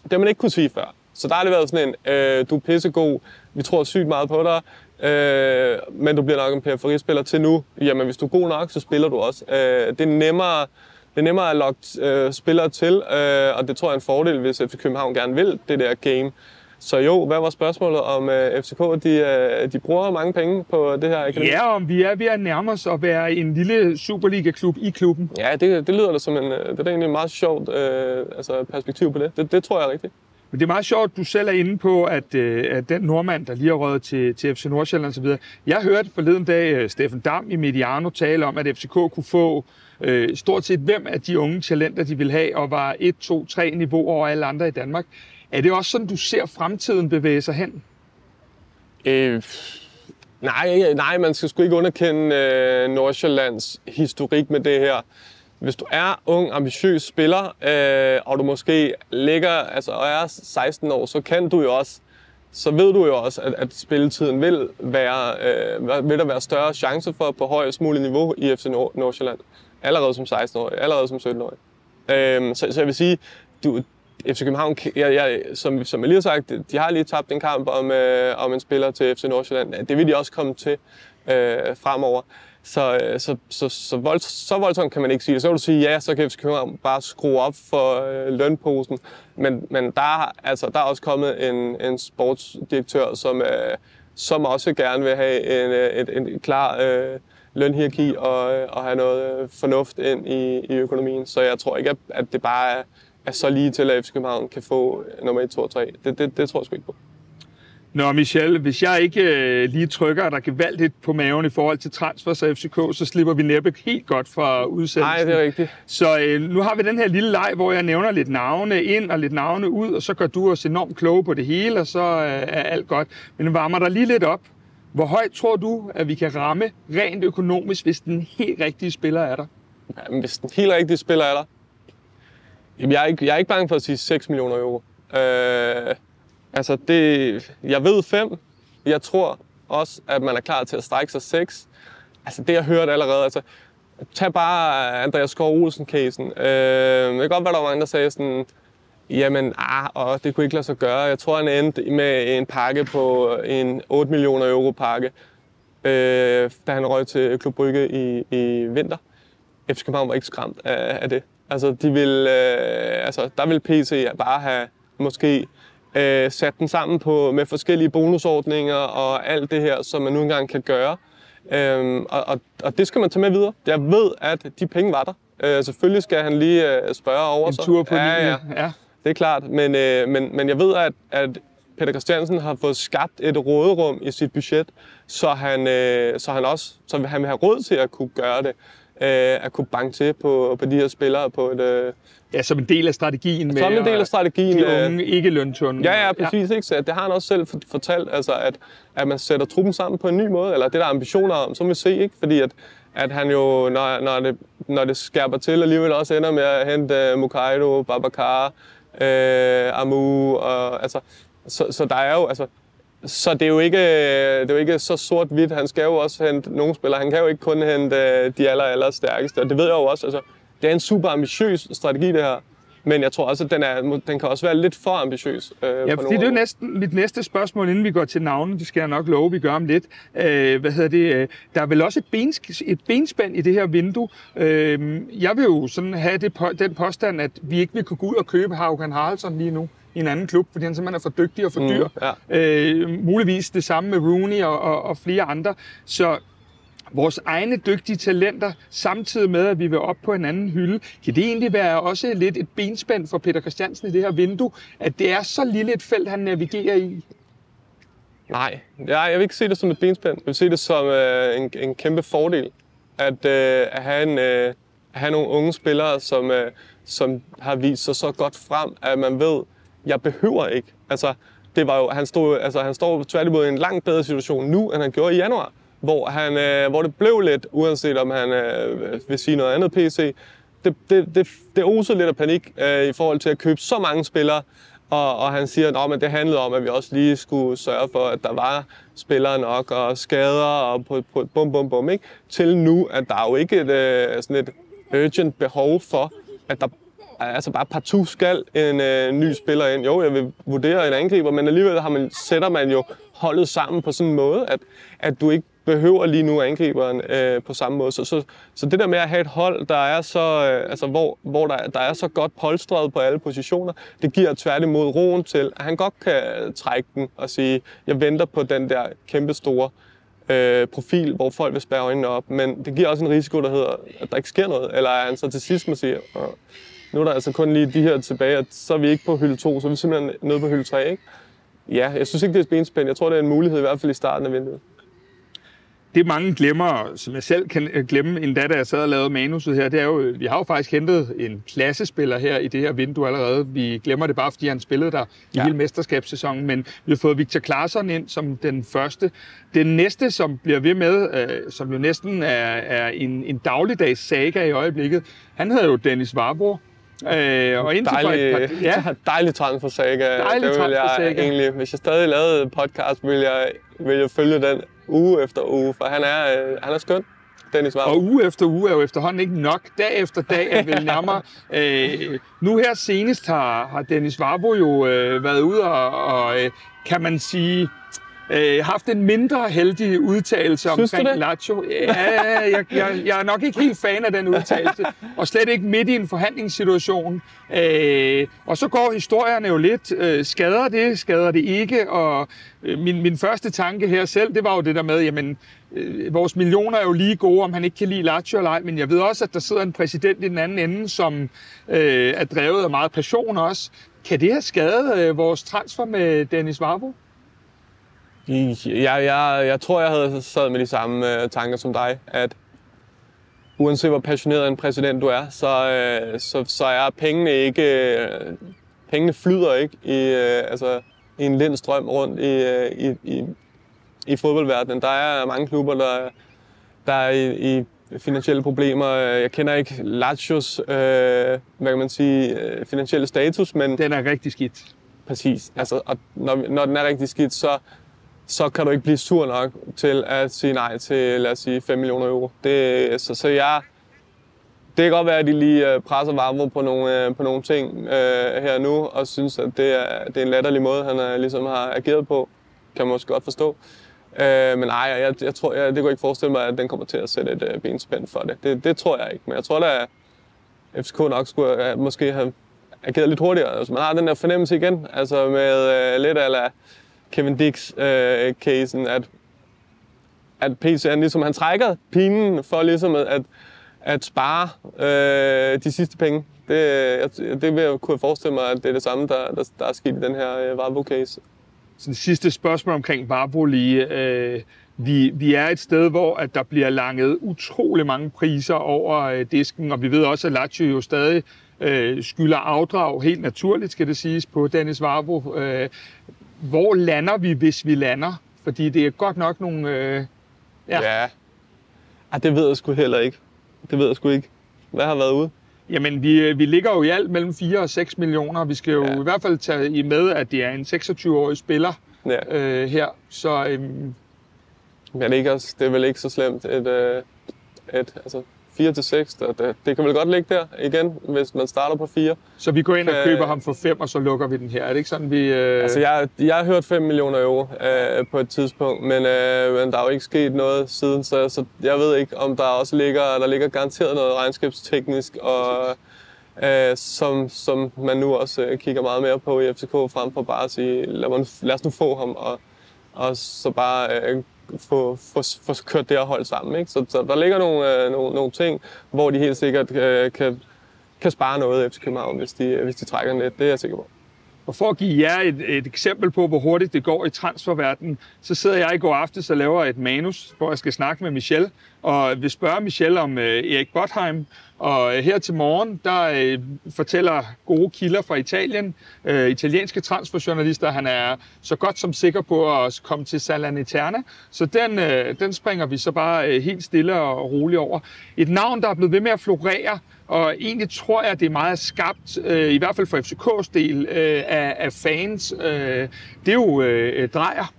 S2: Det har man ikke kunne sige før. Så der har det været sådan en, øh, du er pissegod, vi tror sygt meget på dig, øh, men du bliver nok en periferispiller til nu. Jamen, hvis du er god nok, så spiller du også. Øh, det er nemmere det er nemmere at lokke øh, spillere til, øh, og det tror jeg er en fordel, hvis FC København gerne vil det der game. Så jo, hvad var spørgsmålet om øh, FCK? De, øh, de bruger mange penge på det her akademi?
S1: Ja, om vi er ved at nærme os at være en lille Superliga-klub i klubben.
S2: Ja, det, det lyder da som en, øh, det er egentlig et meget sjovt øh, altså perspektiv på det. det. Det tror jeg er rigtigt.
S1: Men det er meget sjovt, du selv er inde på, at, øh, at den nordmand, der lige har røget til, til FC Nordsjælland osv. Jeg hørte forleden dag øh, Steffen Dam i Mediano tale om, at FCK kunne få øh, stort set hvem af de unge talenter, de vil have, og var 1, 2, 3 niveau over alle andre i Danmark. Er det også sådan, du ser fremtiden bevæge sig hen?
S2: Øh, nej, nej, man skal sgu ikke underkende øh, Nordsjællands historik med det her. Hvis du er ung, ambitiøs spiller, øh, og du måske ligger, altså og er 16 år, så kan du jo også, så ved du jo også, at, at spilletiden vil være, øh, vil der være større chance for på højest muligt niveau i FC Nord- Nordsjælland. Allerede som 16-årig, allerede som 17-årig. Øhm, så, så jeg vil sige, du, FC København, jeg, jeg, som, som jeg lige har sagt, de har lige tabt en kamp om, øh, om en spiller til FC Nordsjælland. Det vil de også komme til øh, fremover. Så, øh, så, så, så, vold, så voldsomt kan man ikke sige det. Så vil du sige, ja, så kan FC København bare skrue op for øh, lønposen. Men, men der, altså, der er også kommet en, en sportsdirektør, som, øh, som også gerne vil have en, øh, et, en, en klar øh, lønhierarki og, og have noget fornuft ind i, i økonomien. Så jeg tror ikke, at, at det bare er, er så lige til, at FC København kan få nummer 1, 2 og 3. Det, det, det tror jeg sgu ikke på.
S1: Nå, Michel, hvis jeg ikke øh, lige trykker der gevaldigt på maven i forhold til transfers af FCK, så slipper vi næppe helt godt fra udsendelsen.
S2: Nej, det er rigtigt.
S1: Så øh, nu har vi den her lille leg, hvor jeg nævner lidt navne ind og lidt navne ud, og så gør du os enormt kloge på det hele, og så øh, er alt godt. Men varmer der lige lidt op. Hvor højt tror du, at vi kan ramme rent økonomisk, hvis den helt rigtige spiller er der?
S2: Ja, hvis den helt rigtige spiller er der? Jamen, jeg er ikke, jeg er ikke bange for at sige 6 millioner euro. Øh, Altså, det, jeg ved fem. Jeg tror også, at man er klar til at strække sig 6. Altså, det jeg hørt allerede, altså, tag bare Andreas Skov Olsen-casen. Øh, jeg kan godt være, der var mange, der sagde sådan, jamen, ah, og det kunne ikke lade sig gøre. Jeg tror, han endte med en pakke på en 8 millioner euro pakke, øh, da han røg til Klub Brygge i, i vinter. FC København var ikke skræmt af, af det. Altså, de vil, øh, altså, der vil PC bare have måske øh, sat den sammen på, med forskellige bonusordninger og alt det her, som man nu engang kan gøre. Øhm, og, og, og det skal man tage med videre. Jeg ved, at de penge var der. Øh, selvfølgelig skal han lige øh, spørge over
S1: sig. En tur på
S2: ja, ja,
S1: ja.
S2: Det er klart, men, øh, men, men jeg ved, at, at Peter Christiansen har fået skabt et råderum i sit budget, så han, øh, så han også så han vil have råd til at kunne gøre det øh, at kunne banke til på, på de her spillere på et... Øh,
S1: ja, som en del af strategien
S2: med... Som en del af strategien.
S1: De unge ikke løntunden.
S2: Ja, ja, præcis. Ja. Ikke? Så det har han også selv fortalt, altså at, at man sætter truppen sammen på en ny måde, eller det der ambitioner om, som vi se, ikke? Fordi at, at han jo, når, når, det, når det skærper til, alligevel også ender med at hente uh, Mukaido, Babacar, øh, Amu, og altså... Så, så der er jo, altså, så det er jo ikke, det er jo ikke så sort-hvidt. Han skal jo også hente nogle spillere. Han kan jo ikke kun hente øh, de aller, aller stærkeste. Og det ved jeg jo også. Altså, det er en super ambitiøs strategi, det her. Men jeg tror også, at den, er, den kan også være lidt for ambitiøs.
S1: Øh, ja, fordi det er jo næsten mit næste spørgsmål, inden vi går til navnet. Det skal jeg nok love, vi gør om lidt. Øh, hvad hedder det? Øh, der er vel også et, bens, et benspænd i det her vindue. Øh, jeg vil jo sådan have det, den påstand, at vi ikke vil kunne gå ud og købe Haugen Haraldsson lige nu i en anden klub, fordi han simpelthen er for dygtig og for mm, dyr. ja. øh, muligvis det samme med Rooney og, og, og flere andre. Så vores egne dygtige talenter, samtidig med, at vi vil op på en anden hylde. Kan det egentlig være også lidt et benspænd for Peter Christiansen i det her vindue, at det er så lille et felt, han navigerer i?
S2: Nej, jeg vil ikke se det som et benspænd. Jeg vil se det som øh, en, en kæmpe fordel, at, øh, at, have en, øh, at have nogle unge spillere, som, øh, som har vist sig så godt frem, at man ved, jeg behøver ikke. Altså, det var jo, han, stod, altså, han står tværtimod i en langt bedre situation nu, end han gjorde i januar, hvor, han, øh, hvor det blev lidt, uanset om han øh, vil sige noget andet PC, det, det, det, det osede lidt af panik øh, i forhold til at købe så mange spillere, og, og han siger, at det handlede om, at vi også lige skulle sørge for, at der var spillere nok, og skader, og på, på, bum, bum, bum, ikke? til nu, at der er jo ikke et, øh, sådan et urgent behov for, at der altså bare partout skal en øh, ny spiller ind. Jo, jeg vil vurdere en angriber, men alligevel har man, sætter man jo holdet sammen på sådan en måde, at, at du ikke behøver lige nu angriberen øh, på samme måde. Så, så, så det der med at have et hold, der er så, øh, altså, hvor, hvor der, der er så godt polstret på alle positioner, det giver tværtimod roen til, at han godt kan øh, trække den og sige, jeg venter på den der kæmpe store øh, profil, hvor folk vil spærre øjnene op. Men det giver også en risiko, der hedder, at der ikke sker noget. Eller han så til sidst må sige, nu er der altså kun lige de her tilbage, og så er vi ikke på hylde 2, så er vi simpelthen nede på hylde 3, ikke? Ja, jeg synes ikke, det er benspænd. Jeg tror, det er en mulighed, i hvert fald i starten af vinduet
S1: det mange glemmer, som jeg selv kan øh, glemme, endda da jeg sad og lavede manuset her, det er jo, vi har jo faktisk hentet en klassespiller her i det her vindue allerede. Vi glemmer det bare, fordi han spillede der i ja. hele mesterskabssæsonen, men vi har fået Victor Claesson ind som den første. Den næste, som bliver ved med, øh, som jo næsten er, er en, en dagligdags saga i øjeblikket, han hedder jo Dennis Warburg.
S2: Øh, og indtil dejlig, for et par, ja. dejlig transfer saga. Dejlig det vil jeg saga. egentlig, hvis jeg stadig lavede podcast, ville jeg, ville jeg følge den uge efter uge, for han er, øh, han er skøn. Dennis Varp.
S1: Og uge efter uge er jo efterhånden ikke nok. Dag efter dag er vel nærmere. øh, nu her senest har, har Dennis Varbo jo øh, været ude og, og øh, kan man sige, øh, haft en mindre heldig udtalelse Synes omkring Lazio. Ja, jeg, jeg, jeg er nok ikke helt fan af den udtalelse, og slet ikke midt i en forhandlingssituation. Øh, og så går historierne jo lidt, øh, skader det, skader det ikke, og øh, min, min første tanke her selv, det var jo det der med, jamen, øh, vores millioner er jo lige gode, om han ikke kan lide Lazio eller ej, men jeg ved også, at der sidder en præsident i den anden ende, som øh, er drevet af meget passion også. Kan det have skadet øh, vores transfer med Dennis Varbo?
S2: Jeg, jeg, jeg tror, jeg havde sad med de samme uh, tanker som dig, at uanset hvor passioneret en præsident du er, så, uh, så, så er pengene ikke... Uh, pengene flyder ikke i, uh, altså, i en lind strøm rundt i, uh, i, i, i fodboldverdenen. Der er mange klubber, der, der er i, i finansielle problemer. Jeg kender ikke Lazios, øh, hvad kan man sige, finansielle status, men...
S1: Den er rigtig skidt.
S2: Præcis. Altså, og når, når den er rigtig skidt, så, så kan du ikke blive sur nok til at sige nej til, lad os sige, 5 millioner euro. Det, så, så jeg, det kan godt være, at de lige øh, presser varme på nogle, øh, på nogle ting øh, her nu, og synes, at det er, det er en latterlig måde, han er, ligesom har ageret på. Kan man måske godt forstå. Øh, men nej, jeg, jeg tror, jeg, det kunne ikke forestille mig, at den kommer til at sætte et øh, benspænd for det. det. Det tror jeg ikke, men jeg tror da, at FCK nok skulle øh, måske have ageret lidt hurtigere. Altså, man har den der fornemmelse igen, altså med øh, lidt af Kevin Dix-casen, øh, at, at PC ligesom, han trækker pinen for ligesom at, at spare øh, de sidste penge. Det, jeg, det vil jeg kunne forestille mig, at det er det samme, der, der, der er sket i den her øh, Varbo-case.
S1: Så det sidste spørgsmål omkring Varbo lige. Øh, vi, vi er et sted, hvor at der bliver langet utrolig mange priser over øh, disken, og vi ved også, at Lazio jo stadig øh, skylder afdrag, helt naturligt skal det siges, på Dennis Varbo. Øh, hvor lander vi, hvis vi lander? Fordi det er godt nok nogle... Øh,
S2: ja. ja. Ej, det ved jeg sgu heller ikke. Det ved jeg sgu ikke. Hvad har været ude?
S1: Jamen, vi, vi ligger jo i alt mellem 4 og 6 millioner. Vi skal jo ja. i hvert fald tage i med, at det er en 26-årig spiller ja. øh, her. Så, øhm,
S2: Men det, ikke også, det er vel ikke så slemt. Et, øh, et, altså, 4 til 6. Det, det kan vel godt ligge der igen, hvis man starter på 4.
S1: Så vi går ind og køber ham for 5, og så lukker vi den her. Er det ikke sådan, vi... Øh...
S2: Altså, jeg, jeg har hørt 5 millioner euro øh, på et tidspunkt, men, øh, men der er jo ikke sket noget siden, så, så jeg ved ikke, om der også ligger, der ligger garanteret noget regnskabsteknisk, og, øh, som, som man nu også øh, kigger meget mere på i FCK, frem for bare at sige, lad, man, lad os nu få ham, og, og så bare øh, få, få, få kørt det her hold sammen. Ikke? Så, så der ligger nogle, øh, nogle, nogle ting, hvor de helt sikkert øh, kan, kan spare noget efter København, hvis de, øh, hvis de trækker lidt. Det er jeg sikker på.
S1: Og for at give jer et, et eksempel på, hvor hurtigt det går i transferverdenen, så sidder jeg i går aftes og laver et manus, hvor jeg skal snakke med Michel, og vil spørge Michel om øh, Erik Botheim. Og øh, her til morgen, der øh, fortæller gode kilder fra Italien, øh, italienske transferjournalister, han er så godt som sikker på at komme til Salernitana. Så den, øh, den springer vi så bare øh, helt stille og roligt over. Et navn, der er blevet ved med at florere, og egentlig tror jeg, at det er meget skabt, øh, i hvert fald for FCK's del, øh, af, af fans. Øh, det er jo øh, Drejer.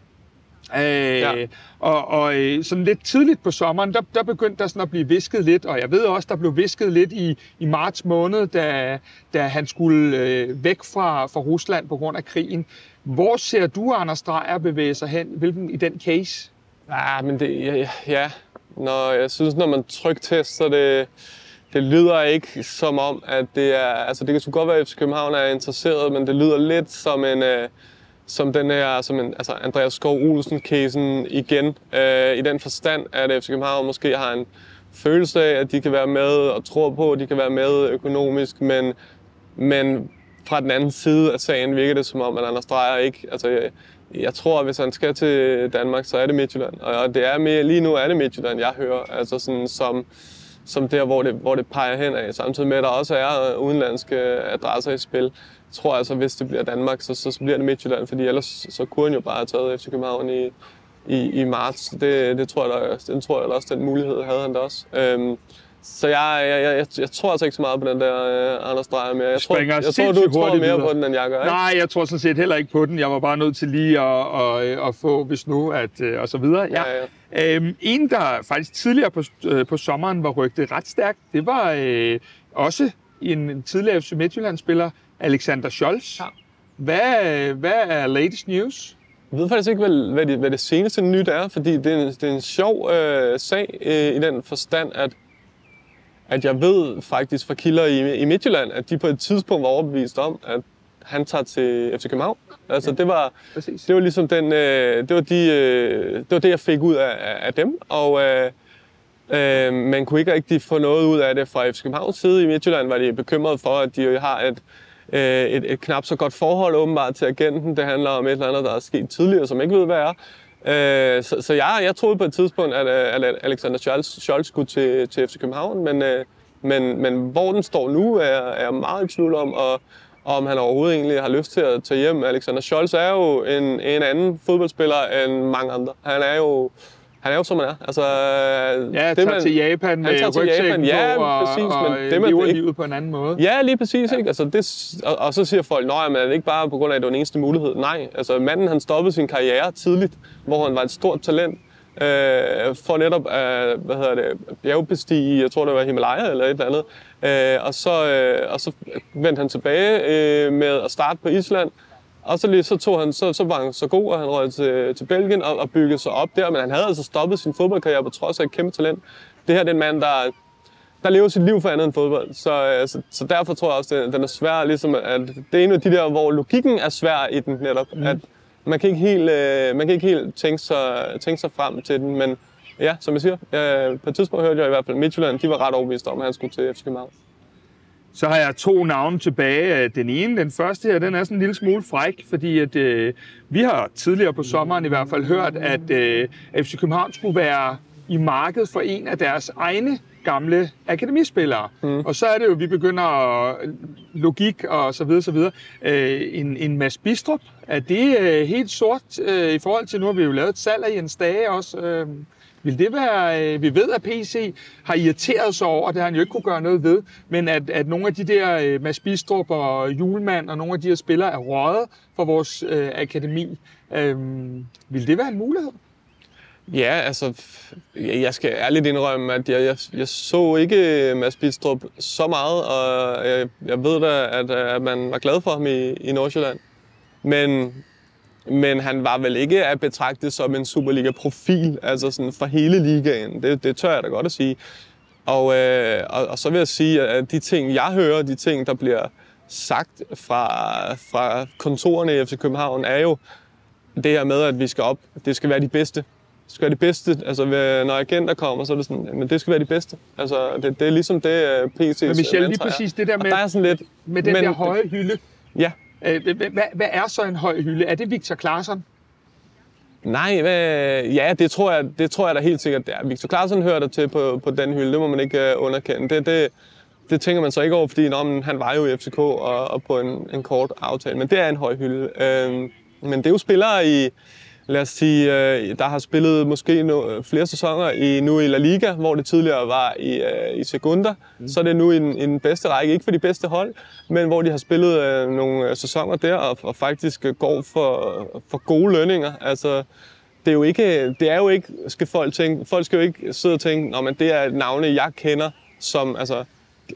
S1: Øh, ja. Og, og øh, sådan lidt tidligt på sommeren, der, der begyndte der sådan at blive visket lidt, og jeg ved også, der blev visket lidt i, i marts måned, da, da han skulle øh, væk fra, fra Rusland på grund af krigen. Hvor ser du Anders Dreyer bevæge sig hen hvilken, i den case?
S2: Ja, men det, ja, ja. Når, jeg synes, når man tryktester det, det lyder ikke som om, at det er... Altså, det kan sgu godt være, at FC København er interesseret, men det lyder lidt som en... Øh, som den her, som en, altså Andreas Skov Olsen-casen igen, øh, i den forstand, at FC København måske har en følelse af, at de kan være med og tror på, at de kan være med økonomisk, men men fra den anden side af sagen virker det som om, at Anders Dreyer ikke... Altså, jeg, jeg tror, at hvis han skal til Danmark, så er det Midtjylland. Og det er mere, lige nu er det Midtjylland, jeg hører. Altså sådan som, som der, hvor det, hvor det peger hen af. Samtidig med, at der også er udenlandske adresser i spil. Jeg tror altså, hvis det bliver Danmark, så, så, så bliver det Midtjylland, fordi ellers så kunne han jo bare have taget FC København i, i, i marts. Det, det tror jeg, der, den tror jeg også, den mulighed havde han da også. Øhm, så jeg, jeg, jeg, jeg, jeg tror altså ikke så meget på den der uh, Anders Dreyer mere. Jeg tror, jeg, jeg tror du tror mere videre. på den, end jeg gør. Ikke?
S1: Nej, jeg tror sådan set heller ikke på den. Jeg var bare nødt til lige at, at, at få, hvis nu, at, øh, og så videre. Ja. Ja, ja. Øhm, en, der faktisk tidligere på, øh, på sommeren var rygtet ret stærkt, det var øh, også en tidligere FC Midtjylland-spiller, Alexander Scholz. Ja. Hvad, hvad er latest news?
S2: Jeg ved faktisk ikke, hvad, hvad, det, hvad det seneste nyt er, fordi det er en, det er en sjov øh, sag øh, i den forstand, at at jeg ved faktisk fra kilder i, i Midtjylland, at de på et tidspunkt var overbevist om, at han tager til FC København. Altså, ja, det, var, præcis. det var ligesom den, øh, det, var de, øh, det var det, jeg fik ud af, af dem, og øh, øh, man kunne ikke rigtig få noget ud af det fra FC Københavns side. I Midtjylland var de bekymret for, at de har et, øh, et, et knap så godt forhold åbenbart til agenten. Det handler om et eller andet, der er sket tidligere, som ikke ved, hvad er. Øh, så, så jeg, jeg troede på et tidspunkt, at, øh, at Alexander Scholz, Scholz skulle til, til FC København, men, øh, men, men hvor den står nu, er, er jeg meget i tvivl om, og, om han overhovedet egentlig har lyst til at tage hjem. Alexander Scholz er jo en, en anden fodboldspiller end mange andre. Han er jo han er jo som han er. Altså,
S1: ja, det man, til Japan
S2: han tager til Japan, ja,
S1: og, præcis, og, men det man lever ikke, livet på en anden måde.
S2: Ja, lige præcis. Ja. Ikke? Altså, det, og, og, så siger folk, at det er ikke bare på grund af, at det var den eneste mulighed. Nej, altså manden han stoppede sin karriere tidligt, hvor han var et stort talent, øh, for netop at hvad hedder det, bjergbestige, jeg tror det var Himalaya eller et eller andet. Øh, og, så, øh, og så vendte han tilbage øh, med at starte på Island, og så, lige, så, tog han, så, så var han så god, at han røg til, til Belgien og, og byggede sig op der. Men han havde altså stoppet sin fodboldkarriere på trods af et kæmpe talent. Det her det er en mand, der, der lever sit liv for andet end fodbold. Så, så, så derfor tror jeg også, at den er svær. Ligesom, at det er en af de der, hvor logikken er svær i den netop. Mm. At man kan ikke helt, øh, man kan ikke helt tænke, sig, tænke sig frem til den. Men ja, som jeg siger, øh, på et tidspunkt hørte jeg i hvert fald, Midtjylland, de var ret overbevist om, at han skulle til FC København.
S1: Så har jeg to navne tilbage. Den ene, den første her, den er sådan en lille smule fræk, fordi at, øh, vi har tidligere på sommeren i hvert fald hørt, at øh, FC København skulle være i markedet for en af deres egne gamle akademispillere. Mm. Og så er det jo, vi begynder at, logik og så videre, så videre. Øh, en, en Mads Bistrup, er det øh, helt sort øh, i forhold til, nu har vi jo lavet et salg af Jens Dage også, øh, vil det være, øh, vi ved, at PC har irriteret sig over, det har han jo ikke kunne gøre noget ved, men at, at nogle af de der øh, Mads Bistrup og Julemand og nogle af de her spillere er røget for vores øh, akademi. Øh, vil det være en mulighed?
S2: Ja, altså, jeg skal ærligt indrømme, at jeg, jeg, jeg så ikke øh, Mads Bistrup så meget, og jeg, jeg ved da, at, øh, at man var glad for ham i, i Nordsjælland. Men men han var vel ikke at betragte som en Superliga-profil, altså sådan for hele ligaen. Det, det tør jeg da godt at sige. Og, øh, og, og så vil jeg sige, at de ting, jeg hører, de ting, der bliver sagt fra, fra kontorerne i FC København, er jo det her med, at vi skal op. Det skal være de bedste. Det skal være de bedste. Altså, når agenter kommer, så er det sådan, men det skal være de bedste. Altså, det, det er ligesom det, øh, PC's
S1: Men Michel, lige præcis det der med, der er sådan lidt, med den men, der høje hylde.
S2: Ja,
S1: Øh, hvad, hvad er så en høj hylde? Er det Victor Claesson?
S2: Nej, hvad, ja, det tror, jeg, det tror jeg da helt sikkert, det er. Victor Claesson hører der til på, på den hylde, det må man ikke øh, underkende. Det, det, det tænker man så ikke over, fordi nå, men han var jo i FCK og, og på en, en kort aftale. Men det er en høj hylde. Øh, men det er jo spillere i, lad os sige, øh, der har spillet måske no, flere sæsoner i, nu i La Liga, hvor det tidligere var i, øh, i Segunda. Mm. Så er det nu i den, i den bedste række, ikke for de bedste hold, men hvor de har spillet øh, nogle sæsoner der og, og faktisk går for, for gode lønninger. Altså, det er jo ikke, det er jo ikke, skal folk tænke, folk skal jo ikke sidde og tænke, at det er navne, jeg kender, som, altså,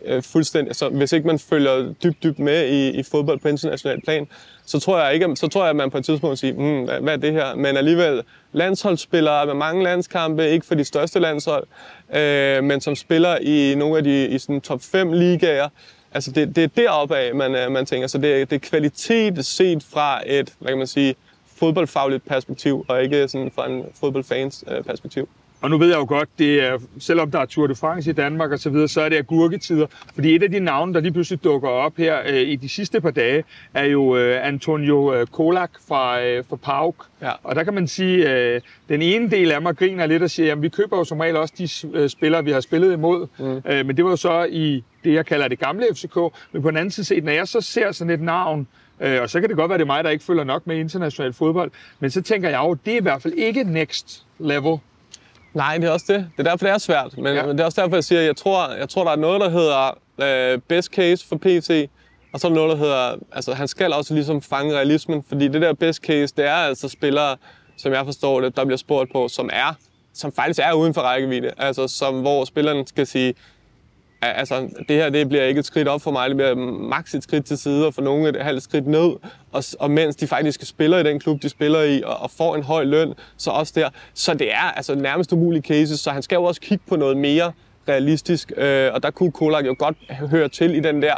S2: øh, fuldstændig, altså, hvis ikke man følger dybt, dybt med i, i fodbold på international plan, så tror jeg ikke, så tror jeg, at man på et tidspunkt siger, hmm, hvad, hvad er det her? Men alligevel landsholdsspillere med mange landskampe, ikke for de største landshold, øh, men som spiller i nogle af de i sådan top 5 ligaer. Altså det, det er deroppe af, man, øh, man tænker. Så det er, det er kvalitet set fra et, hvad kan man sige, fodboldfagligt perspektiv, og ikke sådan fra en fodboldfans øh, perspektiv.
S1: Og nu ved jeg jo godt, det er, selvom der er Tour de France i Danmark og så videre, så er det agurketider. Fordi et af de navne, der lige pludselig dukker op her øh, i de sidste par dage, er jo øh, Antonio øh, Kolak fra, øh, fra Pauk.
S2: Ja.
S1: Og der kan man sige, øh, den ene del af mig griner lidt og siger, jamen vi køber jo som regel også de øh, spillere, vi har spillet imod. Mm. Øh, men det var jo så i det, jeg kalder det gamle FCK. Men på den anden side set, når jeg så ser sådan et navn, øh, og så kan det godt være, det er mig, der ikke følger nok med international fodbold, men så tænker jeg jo, det er i hvert fald ikke next level.
S2: Nej, det er også det. Det er derfor, det er svært. Men,
S1: Ja.
S2: men det er også derfor, jeg siger, at jeg tror, jeg tror der er noget, der hedder øh, best case for PT, og så er der noget, der hedder, altså han skal også ligesom fange realismen, fordi det der best case, det er altså spillere, som jeg forstår det, der bliver spurgt på, som er, som faktisk er uden for rækkevidde. Altså som, hvor spilleren skal sige, "Ja, altså det her det bliver ikke et skridt op for mig, det bliver maks et skridt til side, og for nogle et halvt skridt ned. Og, og mens de faktisk spiller i den klub, de spiller i, og, og får en høj løn, så også der. Så det er altså nærmest umulige cases, så han skal jo også kigge på noget mere realistisk. Øh, og der kunne Kolak jo godt høre til i den der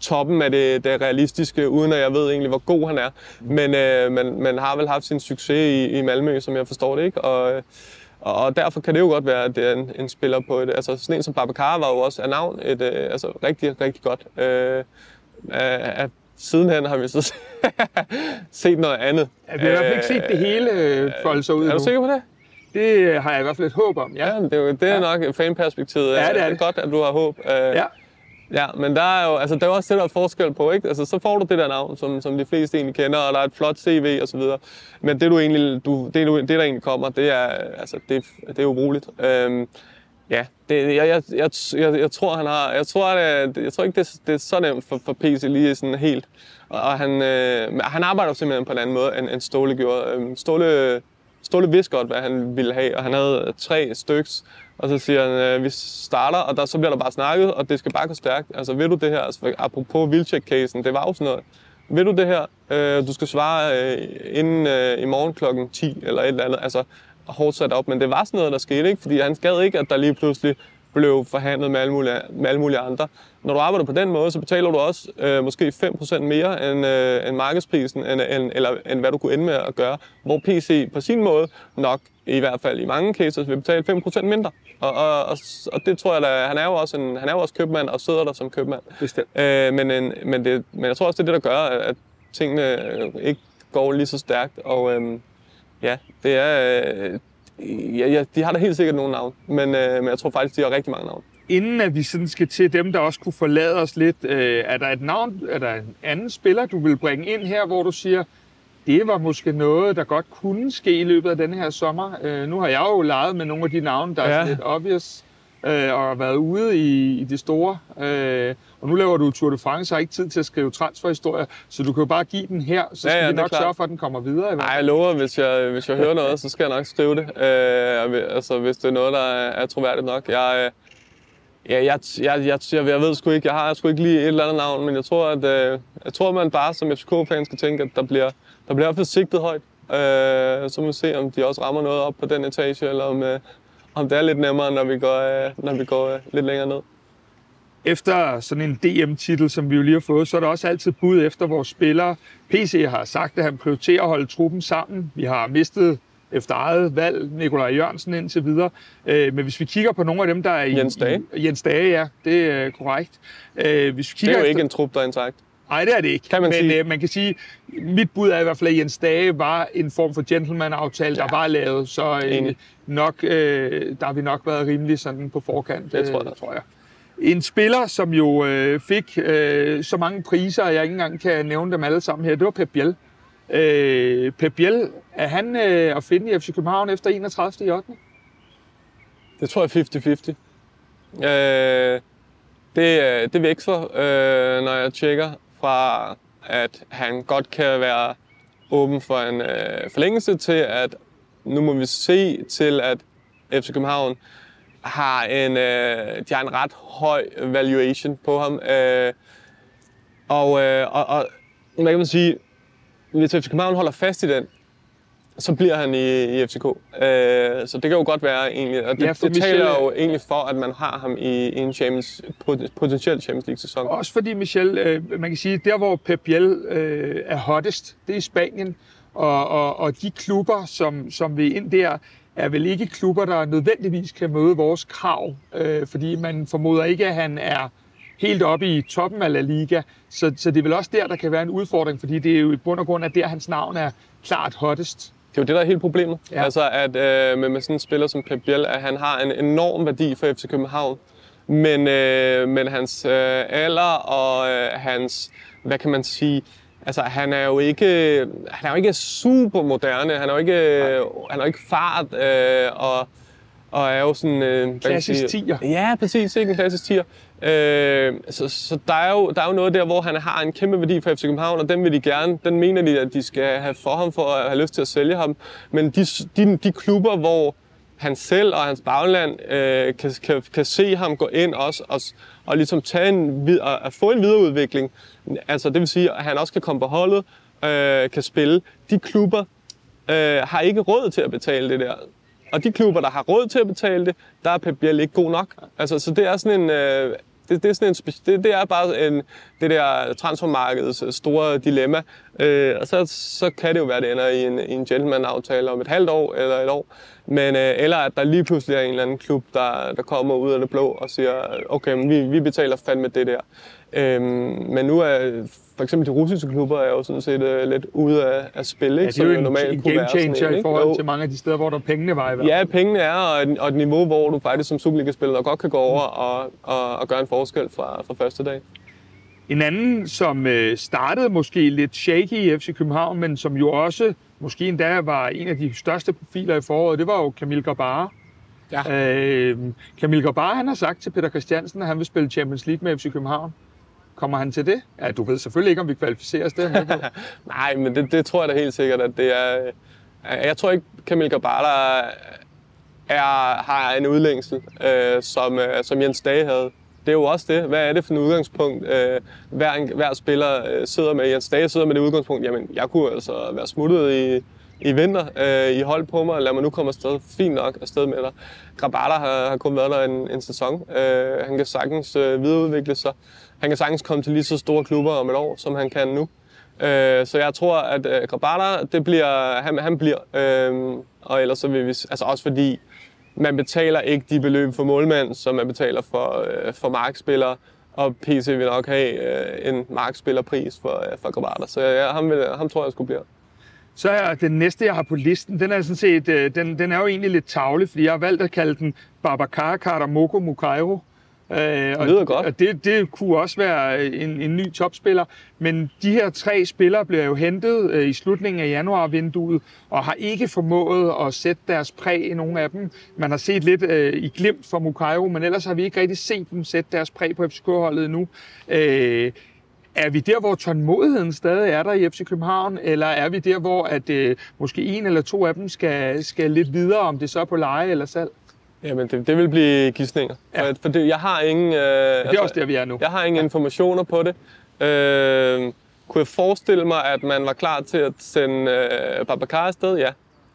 S2: toppen af det, det realistiske, uden at jeg ved egentlig, hvor god han er. Men, øh, man, man har vel haft sin succes i, i Malmø, som jeg forstår det, ikke? Og, øh, og, derfor kan det jo godt være, at det er en, en spiller på et... Altså sådan en som Babacar var jo også af navn et øh, altså, rigtig, rigtig godt. Øh, af, af, sidenhen har vi så set noget andet.
S1: Ja, vi har i hvert fald ikke set det hele øh, folde sig ud
S2: Er du sikker på det?
S1: Det har jeg i hvert fald et håb om, ja.
S2: Ja, det er, jo, det er
S1: Ja.
S2: nok fanperspektivet.
S1: Ja, det er
S2: det er
S1: det.
S2: godt, at du har håb. Øh,
S1: Ja.
S2: Ja, men der er jo altså, der er også det, der er forskel på, ikke? Altså, så får du det der navn, som, som de fleste egentlig kender, og der er et flot CV og så videre. Men det, du egentlig, du, det, du, det, der egentlig kommer, det er, altså, det, det er ubrugeligt. Øhm, ja, det, jeg, jeg, jeg, jeg, jeg, tror, han har, jeg tror, det, øh, jeg tror ikke, det, det er så nemt for, for PC lige sådan helt. Og, og han, øh, han arbejder jo simpelthen på en anden måde, end, end Ståle gjorde. Øhm, Ståle, Ståle vidste godt, hvad han ville have, og han havde tre styks. Og så siger han, øh, vi starter, og der, så bliver der bare snakket, og det skal bare gå stærkt. Altså, vil du det her? Altså, apropos Vilcek-casen, det var jo sådan noget. Vil du det her? Øh, du skal svare øh, inden øh, i morgen klokken 10 eller et eller andet. Altså, hårdt sat op. Men det var sådan noget, der skete, ikke? Fordi han gad ikke, at der lige pludselig blev forhandlet med alle mulige, med alle mulige andre. Når du arbejder på den måde, så betaler du også øh, måske 5% mere end, øh, end markedsprisen, end, end, eller, end hvad du kunne ende med at gøre. Hvor PC på sin måde nok, i hvert fald i mange cases, vil betale 5% mindre. Og, og, og, og det tror jeg da, han er jo også, en, han er jo også købmand og sidder der som købmand.
S1: Bestemt.
S2: Øh, men, en, men, det, men jeg tror også, det er det, der gør, at, tingene øh, ikke går lige så stærkt. Og øhm, ja, det er... Øh, ja, ja, de har da helt sikkert nogle navn, men, øh, men jeg tror faktisk, de har rigtig mange navn.
S1: Inden at vi sådan skal til dem, der også kunne forlade os lidt, øh, er der et navn, er der en anden spiller, du vil bringe ind her, hvor du siger, det var måske noget, der godt kunne ske i løbet af denne her sommer. Øh, nu har jeg jo leget med nogle af de navne, der ja. er lidt obvious, øh, og har været ude i, i det store. Øh, og nu laver du Tour de France, har ikke tid til at skrive transferhistorier, så du kan jo bare give den her, så skal
S2: Ja, ja,
S1: vi nok sørge for, at den kommer videre.
S2: Nej, jeg lover, hvis jeg, hvis jeg hører noget, så skal jeg nok skrive det. Øh, altså, hvis det er noget, der er, troværdigt nok. Jeg, øh, ja, jeg, jeg, jeg, jeg, jeg ved sgu ikke, jeg har sgu ikke lige et eller andet navn, men jeg tror, at, øh, jeg tror, at man bare som FCK-fan skal tænke, at der bliver, der bliver i hvert fald sigtet højt. Øh, så må vi se, om de også rammer noget op på den etage, eller om, øh, om det er lidt nemmere, når vi går, øh, når vi går øh, lidt længere ned.
S1: efter sådan en DM-titel, som vi jo lige har fået, så er der også altid bud efter vores spillere. PC har sagt, at han prioriterer at holde truppen sammen. Vi har mistet efter eget valg Nikolaj Jørgensen indtil videre. Øh, men hvis vi kigger på nogle af dem, der er i...
S2: Jens Dage.
S1: I, Jens Dage, ja. Det er korrekt. Øh, hvis vi
S2: Det
S1: kigger
S2: er jo
S1: efter,
S2: ikke en trup, der er intakt.
S1: Nej, det er det ikke.
S2: Kan man
S1: Men
S2: sige.
S1: Øh, man kan sige, mit bud er i hvert fald, at Jens Dage var en form for gentleman-aftale, ja. der var lavet. Så øh, nok, øh, der har vi nok været rimelig sådan på forkant,
S2: Det tror jeg.
S1: øh, tror jeg. En spiller, som jo øh, fik øh, så mange priser, at jeg ikke engang kan nævne dem alle sammen her, det var Pep Biel. Øh, Pep Biel, er han øh, at finde i FC København efter 31. i 8.
S2: Det tror jeg er 50-50. Øh, det, øh, det veksler, øh, når jeg tjekker fra, at han godt kan være åben for en øh, forlængelse til, at nu må vi se til, at FC København har en, øh, de har en ret høj valuation på ham. Øh, og, øh, og, og hvad kan man sige, hvis FC København holder fast i den, så bliver han i, i FCK. Øh, så det kan jo godt være egentlig, og det,
S1: Ja,
S2: det
S1: Michel-
S2: taler jo egentlig for, at man har ham i, i en Champions, pot- potentiel Champions League-sæson.
S1: Også fordi, Michel, øh, man kan sige, der hvor Pep Biel øh, er hottest, det er i Spanien. Og, og, og de klubber, som, som vil ind der, er vel ikke klubber, der nødvendigvis kan møde vores krav, øh, fordi man formoder ikke, at han er helt oppe i toppen af La Liga. Så, så det er vel også der, der kan være en udfordring, fordi det er jo i bund og grund, at der hans navn er klart hottest.
S2: Det er jo det, der er helt problemet. Ja. Altså, at øh, med, med sådan en spiller som Pep Biel, at han har en enorm værdi for FC København. Men, øh, men hans øh, alder og øh, hans, hvad kan man sige, altså han er jo ikke, han er jo ikke super moderne, han er jo ikke, han er jo ikke fart, øh, og, og er jo sådan... Øh,
S1: klassisk tiger.
S2: Ja, præcis, ikke en klassisk tiger. Øh, så så der, er jo, der er jo noget der, hvor han har en kæmpe værdi for FC København, og den vil de gerne, den mener de, at de skal have for ham for at have lyst til at sælge ham. Men de, de, de klubber, hvor han selv og hans bagland øh, kan, kan, kan se ham gå ind også og, og ligesom tage en, at få en videreudvikling. Altså det vil sige, at han også kan komme på holdet, øh, kan spille. De klubber øh, har ikke råd til at betale det der. Og de klubber, der har råd til at betale det, der er Pep Biel ikke god nok. Altså, så det er sådan en... Øh, det, det, er sådan en, det, det er bare en, det der transfermarkedets øh, store dilemma. Øh, og så, så kan det jo være, at det ender i en, i en gentleman-aftale om et halvt år eller et år. Men, øh, eller at der lige pludselig er en eller anden klub, der, der kommer ud af det blå og siger, okay, men vi, vi betaler fandme det der. Øh, men nu er for eksempel de russiske klubber er jo sådan set uh, lidt ude af, af spil, ikke? Ja,
S1: det er jo en, normalt en game changer i forhold til mange af de steder, hvor der pengene var i
S2: hvert Ja, pengene er, og et, og et niveau, hvor du faktisk som Superliga-spiller godt kan gå over og, og, og gøre en forskel fra, fra første dag.
S1: En anden, som øh, startede måske lidt shaky i FC København, men som jo også måske endda var en af de største profiler i foråret, det var jo Camille Gabara. Ja. Øh, Camille Gabara, han har sagt til Peter Christiansen, at han vil spille Champions League med FC København. Kommer han til det? Ja, du ved selvfølgelig ikke, om vi kvalificerer os det.
S2: Nej, men det, det tror jeg da helt sikkert, at det er... Øh, jeg tror ikke, Kamil Gabara er, har en udlængsel, øh, som, øh, som Jens Dage havde. Det er jo også det. Hvad er det for et udgangspunkt, øh, hver, hver spiller øh, sidder med? Jens Dage sidder med det udgangspunkt, jamen jeg kunne altså være smuttet i, i vinter. Øh, I hold på mig, lad mig nu komme afsted. Fint nok afsted med dig. Grabata har, har kun været der en, en sæson. Øh, han kan sagtens øh, videreudvikle sig han kan sagtens komme til lige så store klubber om et år, som han kan nu. Øh, så jeg tror, at øh, Grabata, det bliver, han, han bliver. Øh, og ellers så vil vi, altså også fordi man betaler ikke de beløb for målmand, som man betaler for, øh, for markspillere. Og PC vil nok have øh, en markspillerpris for, øh, for Grabata. Så ja, ham, vil, ham tror jeg skulle blive.
S1: Så er den næste, jeg har på listen, den er sådan set, øh, den, den er jo egentlig lidt tavle, fordi jeg har valgt at kalde den Babacar Karamoko Mukairo.
S2: Øh, det lyder godt.
S1: Og det, det kunne også være en, en ny topspiller. Men de her tre spillere bliver jo hentet øh, i slutningen af januarvinduet, og har ikke formået at sætte deres præg i nogle af dem. Man har set lidt øh, i glimt for Mukairo, men ellers har vi ikke rigtig set dem sætte deres præg på FCK-holdet endnu. Øh, er vi der, hvor tålmodigheden stadig er der i FC København, eller er vi der, hvor at, øh, måske en eller to af dem skal, skal lidt videre, om det så er på leje eller salg?
S2: Jamen, det, det vil blive gidsninger. Ja. For det, jeg har ingen... Øh, det
S1: er altså, også der, vi er nu.
S2: Jeg har ingen ja. informationer på det. Øh, kunne jeg forestille mig, at man var klar til at sende øh, Babacar afsted? Ja,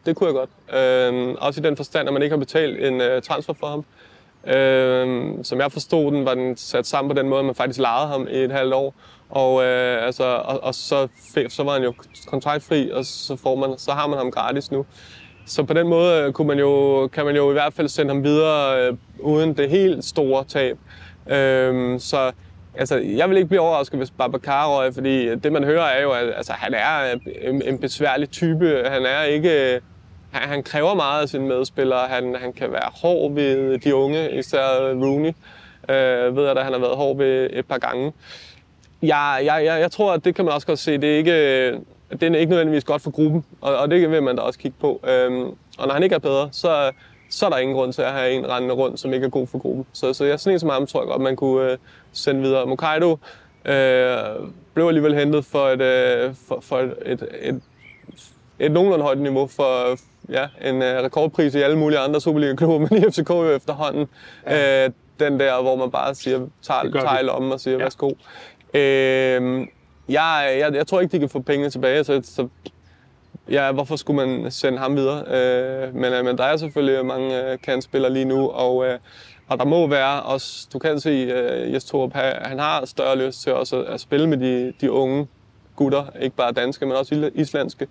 S2: det kunne jeg godt. Øh, også i den forstand, at man ikke har betalt en øh, transfer for ham. Øh, som jeg forstod den, var den sat sammen på den måde, at man faktisk lejede ham i et halvt år. Og, øh, altså, og, og så, så var han jo kontraktfri, og så, får man, så har man ham gratis nu. Så på den måde øh, kunne man jo, kan man jo i hvert fald sende ham videre øh, uden det helt store tab. Øhm, så altså, jeg vil ikke blive overrasket, hvis Babacar røg, fordi det man hører er jo, at altså, han er øh, en, en besværlig type. Han er ikke... Øh, han, han kræver meget af sine medspillere. Han, han kan være hård ved de unge, især Rooney. Øh, ved jeg da, han har været hård ved et par gange. Jeg, jeg, jeg, jeg tror, at det kan man også godt se. Det er ikke, det er ikke nødvendigvis godt for gruppen, og, og det vil man da også kigge på. Øhm, og når han ikke er bedre, så, så er der ingen grund til at have en rendende rundt, som ikke er god for gruppen. Så, så jeg sådan en som ham tror jeg godt, man kunne øh, sende videre. Mokaido øh, blev alligevel hentet for et, øh, for, for et, et, et, et nogenlunde højt niveau for ja, en øh, rekordpris i alle mulige andre Superliga-klubber, men i FCK jo efterhånden. Ja. Øh, den der, hvor man bare siger, tager, tager i lommen og siger, ja. værsgo. Øh, jeg, jeg, jeg tror ikke, de kan få pengene tilbage, så, så ja, hvorfor skulle man sende ham videre? Øh, men, øh, men der er selvfølgelig mange øh, kandspillere lige nu, og, øh, og der må være også, du kan se, øh, Jes Torup, han har større lyst til også at, at spille med de, de unge gutter, ikke bare danske, men også islandske,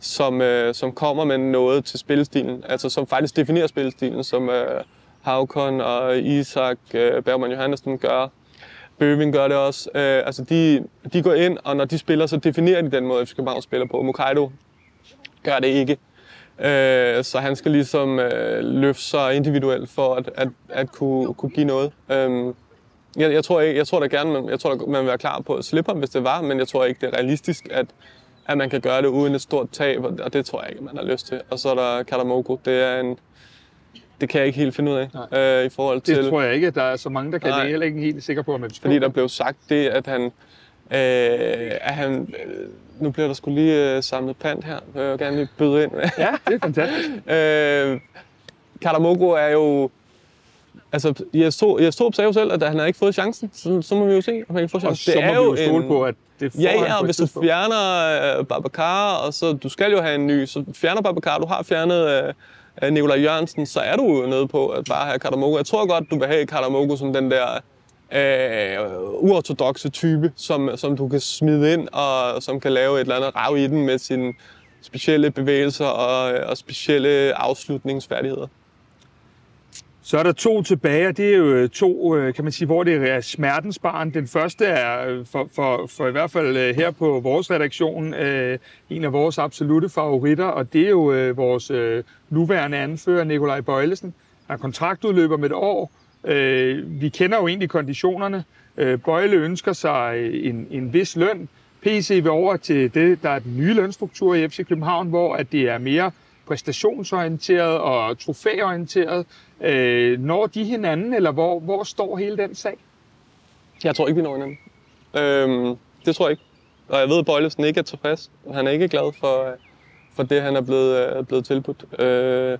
S2: som, øh, som kommer med noget til spillestilen, altså som faktisk definerer spillestilen, som øh, Havkon og Isak øh, Bergman Johansen gør. Bøving gør det også. Øh, altså de, de går ind, og når de spiller, så definerer de den måde, FC København spiller på. Mokaido gør det ikke. Øh, så han skal ligesom øh, løfte sig individuelt for at, at, at kunne, kunne give noget. Øh, jeg, jeg, tror ikke, jeg tror da gerne, man, jeg tror, man vil være klar på at slippe ham, hvis det var, men jeg tror ikke, det er realistisk, at, at man kan gøre det uden et stort tab, og det tror jeg ikke, man har lyst til. Og så er der Katamoko. Det er en, det kan jeg ikke helt finde ud af øh, i forhold til...
S1: Det tror jeg ikke, at der er så mange, der kan. Nej. Det er heller ikke helt sikker på, at man
S2: Fordi der blev sagt det, at han... Øh, at han øh, nu bliver der skulle lige øh, samlet pant her. Jeg vil gerne lige byde ind.
S1: ja, det er fantastisk.
S2: øh, Katamoko er jo Altså, Jes Torp sagde jo selv, at han har ikke fået chancen, så, så må vi jo se, om han ikke får chancen.
S1: Og det så må er vi jo stole en... på, at det får
S2: Ja, ja, og hvis du fjerner uh, Babacar, og så du skal jo have en ny, så fjerner Babacar, du har fjernet uh, Nikolaj Jørgensen, så er du jo nede på at bare have Katamogo. Jeg tror godt, du vil have Katamogo som den der øh, uortodoxe type, som, som du kan smide ind, og som kan lave et eller andet rav i den med sine specielle bevægelser og, øh, og specielle afslutningsfærdigheder.
S1: Så er der to tilbage, og det er jo øh, to, øh, kan man sige, hvor det er smertens barn. Den første er øh, for, for, for i hvert fald her på vores redaktion en af vores absolute favoritter, og det er jo vores nuværende anfører, Nikolaj Bøjlesen. Han er kontraktudløber med et år. Vi kender jo egentlig konditionerne. Bøjle ønsker sig en, en vis løn. PC vil over til det, der er den nye lønstruktur i FC København, hvor at det er mere præstationsorienteret og trofæorienteret. Øh, når de hinanden, eller hvor, hvor står hele den sag?
S2: Jeg tror ikke, vi når hinanden. Øhm, det tror jeg ikke. Og jeg ved, at Bøjlesen ikke er tilfreds. Han er ikke glad for, for det, han er blevet, øh, blevet tilbudt. Øh,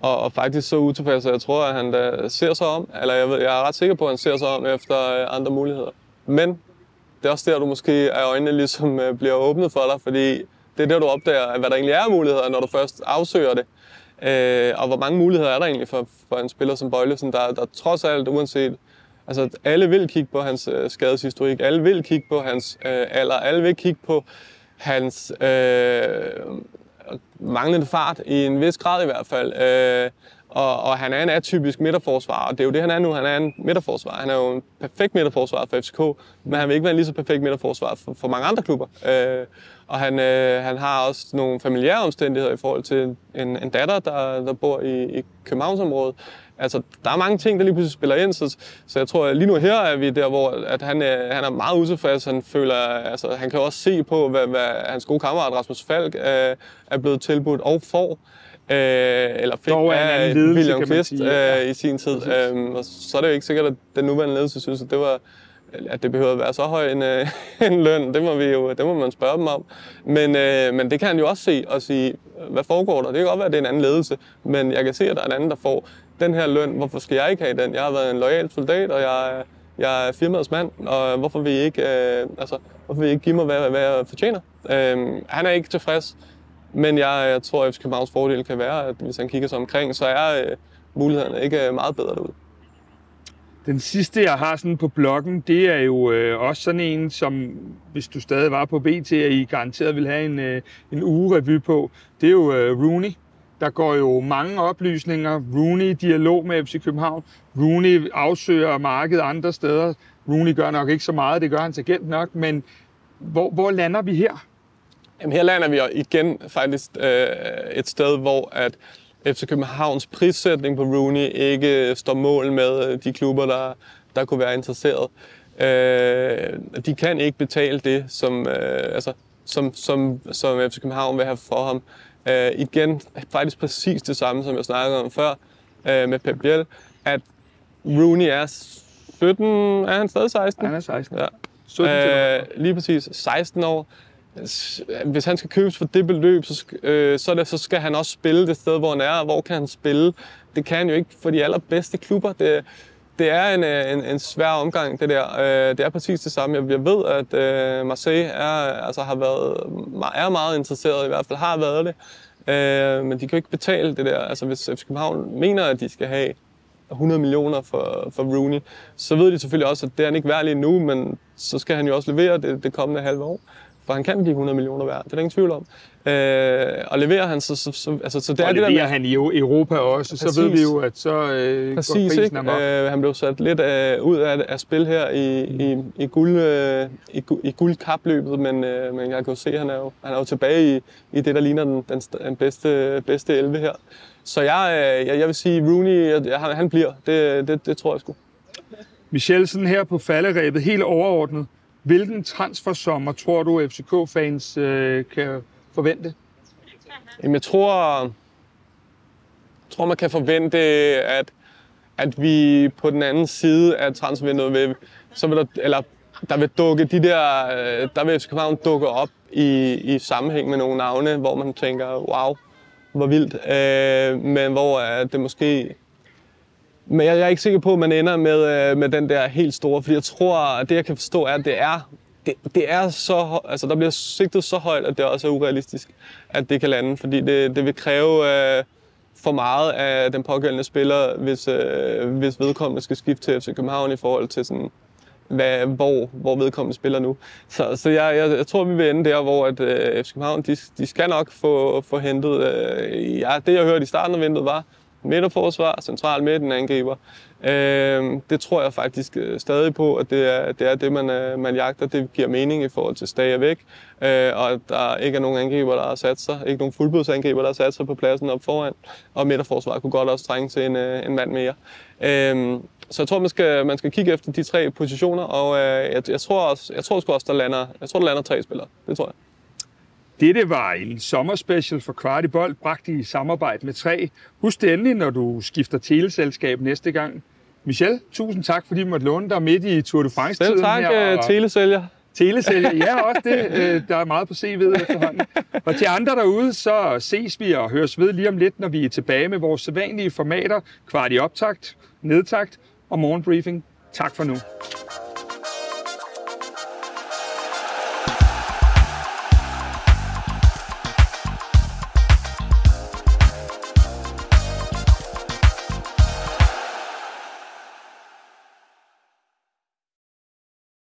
S2: og, og faktisk så utilfreds, at jeg tror, at han da ser sig om, eller jeg, ved, jeg er ret sikker på, at han ser sig om efter øh, andre muligheder. Men det er også der, du måske er øjnene ligesom øh, bliver åbnet for dig, fordi det er der, du opdager, hvad der egentlig er af muligheder, når du først afsøger det. Øh, og hvor mange muligheder er der egentlig for, for en spiller som Bøjlesen, der, der trods alt, uanset... Altså, alle vil kigge på hans øh, skadeshistorik, alle vil kigge på hans øh, alder, alle vil kigge på hans øh, manglende fart, i en vis grad i hvert fald. Øh, og, og han er en atypisk midterforsvarer, og det er jo det, han er nu. Han er en midterforsvarer. Han er jo en perfekt midterforsvarer for FCK, men han vil ikke være en lige så perfekt midterforsvarer for, for mange andre klubber. Øh, og han, øh, han har også nogle familiære omstændigheder i forhold til en, en datter, der, der bor i, i Københavnsområdet. Altså, der er mange ting, der lige pludselig spiller ind, så, så jeg tror, at lige nu her er vi der, hvor at han, øh, han er meget utilfreds. Han føler, altså, han kan også se på, hvad, hvad hans gode kammerat Rasmus Falk øh, er blevet tilbudt og får. Øh, eller fik af William Kvist øh, i sin tid. Øh, og så er det jo ikke sikkert, at den nuværende ledelse synes, at det var at det behøver at være så høj en, øh, en løn, det må, vi jo, det må man spørge dem om. Men, øh, men det kan han jo også se og sige, hvad foregår der? Det kan godt være, at det er en anden ledelse, men jeg kan se, at der er en anden, der får den her løn. Hvorfor skal jeg ikke have den? Jeg har været en lojal soldat, og jeg, jeg er firmaets mand, og hvorfor vil I ikke, øh, altså, hvorfor vil I ikke give mig, hvad, hvad jeg fortjener? Øh, han er ikke tilfreds, men jeg, jeg tror, at FC Københavns fordel kan være, at hvis han kigger sig omkring, så er øh, mulighederne ikke øh, meget bedre derude.
S1: Den sidste, jeg har sådan på bloggen, det er jo øh, også sådan en, som hvis du stadig var på BT, at I garanteret vil have en, øh, en ugerevy på. Det er jo øh, Rooney. Der går jo mange oplysninger. Rooney i dialog med FC København. Rooney afsøger markedet andre steder. Rooney gør nok ikke så meget, det gør hans agent nok, men hvor, hvor lander vi her?
S2: Jamen her lander vi igen faktisk øh, et sted, hvor at FC Københavns prissætning på Rooney ikke står mål med øh, de klubber, der, der kunne være interesseret. Øh, de kan ikke betale det, som, øh, altså, som, som, som FC København vil have for ham. Øh, igen, faktisk præcis det samme, som jeg snakkede om før øh, med Pep Biel, at Rooney er 17, er han stadig 16?
S1: Han er 16.
S2: Ja. 17 øh, lige præcis 16 år Øh, hvis han skal købes for det beløb, så, øh, så, det, så skal han også spille det sted, hvor han er, og hvor kan han spille. Det kan han jo ikke for de allerbedste klubber. Det, det er en, øh, en, en svær omgang, det der. Øh, det er præcis det samme. Jeg, jeg ved, at øh, Marseille er, altså, har været, er meget interesseret, i hvert fald har været det. Øh, men de kan jo ikke betale det der. Altså, hvis FC København mener, at de skal have 100 millioner for, for Rooney, så ved de selvfølgelig også, at det er han ikke værd lige nu, men så skal han jo også levere det, det kommende halve år for han kan blive 100 millioner værd, det er der ingen tvivl om. Øh, og leverer han, så, så, så, altså, så det
S1: og
S2: er det der med,
S1: han i Europa også, så
S2: Præcis.
S1: ved vi jo, at så øh, går
S2: Præcis,
S1: prisen
S2: ikke? Øh, han blev sat lidt øh, ud af, af spil her i, i, i, guld, øh, i, i guldkapløbet, men, øh, men jeg kan jo se, at han er jo, han er jo tilbage i, i det, der ligner den, den, den bedste, bedste 11 her. Så jeg, øh, jeg, jeg vil sige, Rooney, jeg, jeg, han, han bliver. Det, det, det tror jeg sgu.
S1: Michel, sådan her på falderæbet, helt overordnet. Hvilken transfersommer tror du, FCK-fans øh, kan forvente?
S2: Jamen, jeg tror, jeg tror, man kan forvente, at, at vi på den anden side af transfervinduet vil, så vil der, eller der vil dukke de der, øh, der vil FC København dukke op i, i sammenhæng med nogle navne, hvor man tænker, wow, hvor vildt. Øh, men hvor øh, det måske men jeg, jeg er ikke sikker på, at man ender med, øh, med den der helt store, fordi jeg tror, at det jeg kan forstå er, at det er, det, det er så, altså der bliver sigtet så højt, at det også er urealistisk, at det kan lande, fordi det, det vil kræve øh, for meget af den pågældende spiller, hvis, øh, hvis vedkommende skal skifte til FC København i forhold til sådan, hvad, hvor, hvor vedkommende spiller nu. Så, så jeg, jeg, jeg tror, vi vil ende der, hvor at, øh, FC København, de, de skal nok få, få hentet, øh, ja, det jeg hørte i starten af vinduet var, midterforsvar, central midten angriber. Øh, det tror jeg faktisk øh, stadig på, at det er det, er det man, øh, man jagter. Det giver mening i forhold til Stage væk, øh, og at der ikke er nogen angriber, der har sat sig. Ikke nogen fuldbudsangriber, der har sat sig på pladsen op foran. Og midterforsvaret kunne godt også trænge til en, øh, en mand mere. Øh, så jeg tror, man skal, man skal kigge efter de tre positioner, og øh, jeg, jeg, tror også, jeg tror sgu også, der lander, jeg tror, der lander tre spillere. Det tror jeg.
S1: Dette var en sommerspecial for Kvartibold, bragt i samarbejde med 3. Husk det endelig, når du skifter teleselskab næste gang. Michel, tusind tak, fordi du måtte låne dig midt i Tour de France-tiden.
S2: Selv tak,
S1: her,
S2: øh,
S1: og-
S2: telesælger.
S1: Telesælger, ja også det. Øh, Der er meget på CV'et efterhånden. Og til andre derude, så ses vi og høres ved lige om lidt, når vi er tilbage med vores sædvanlige formater. Kvart i optakt, nedtakt og morgenbriefing. Tak for nu.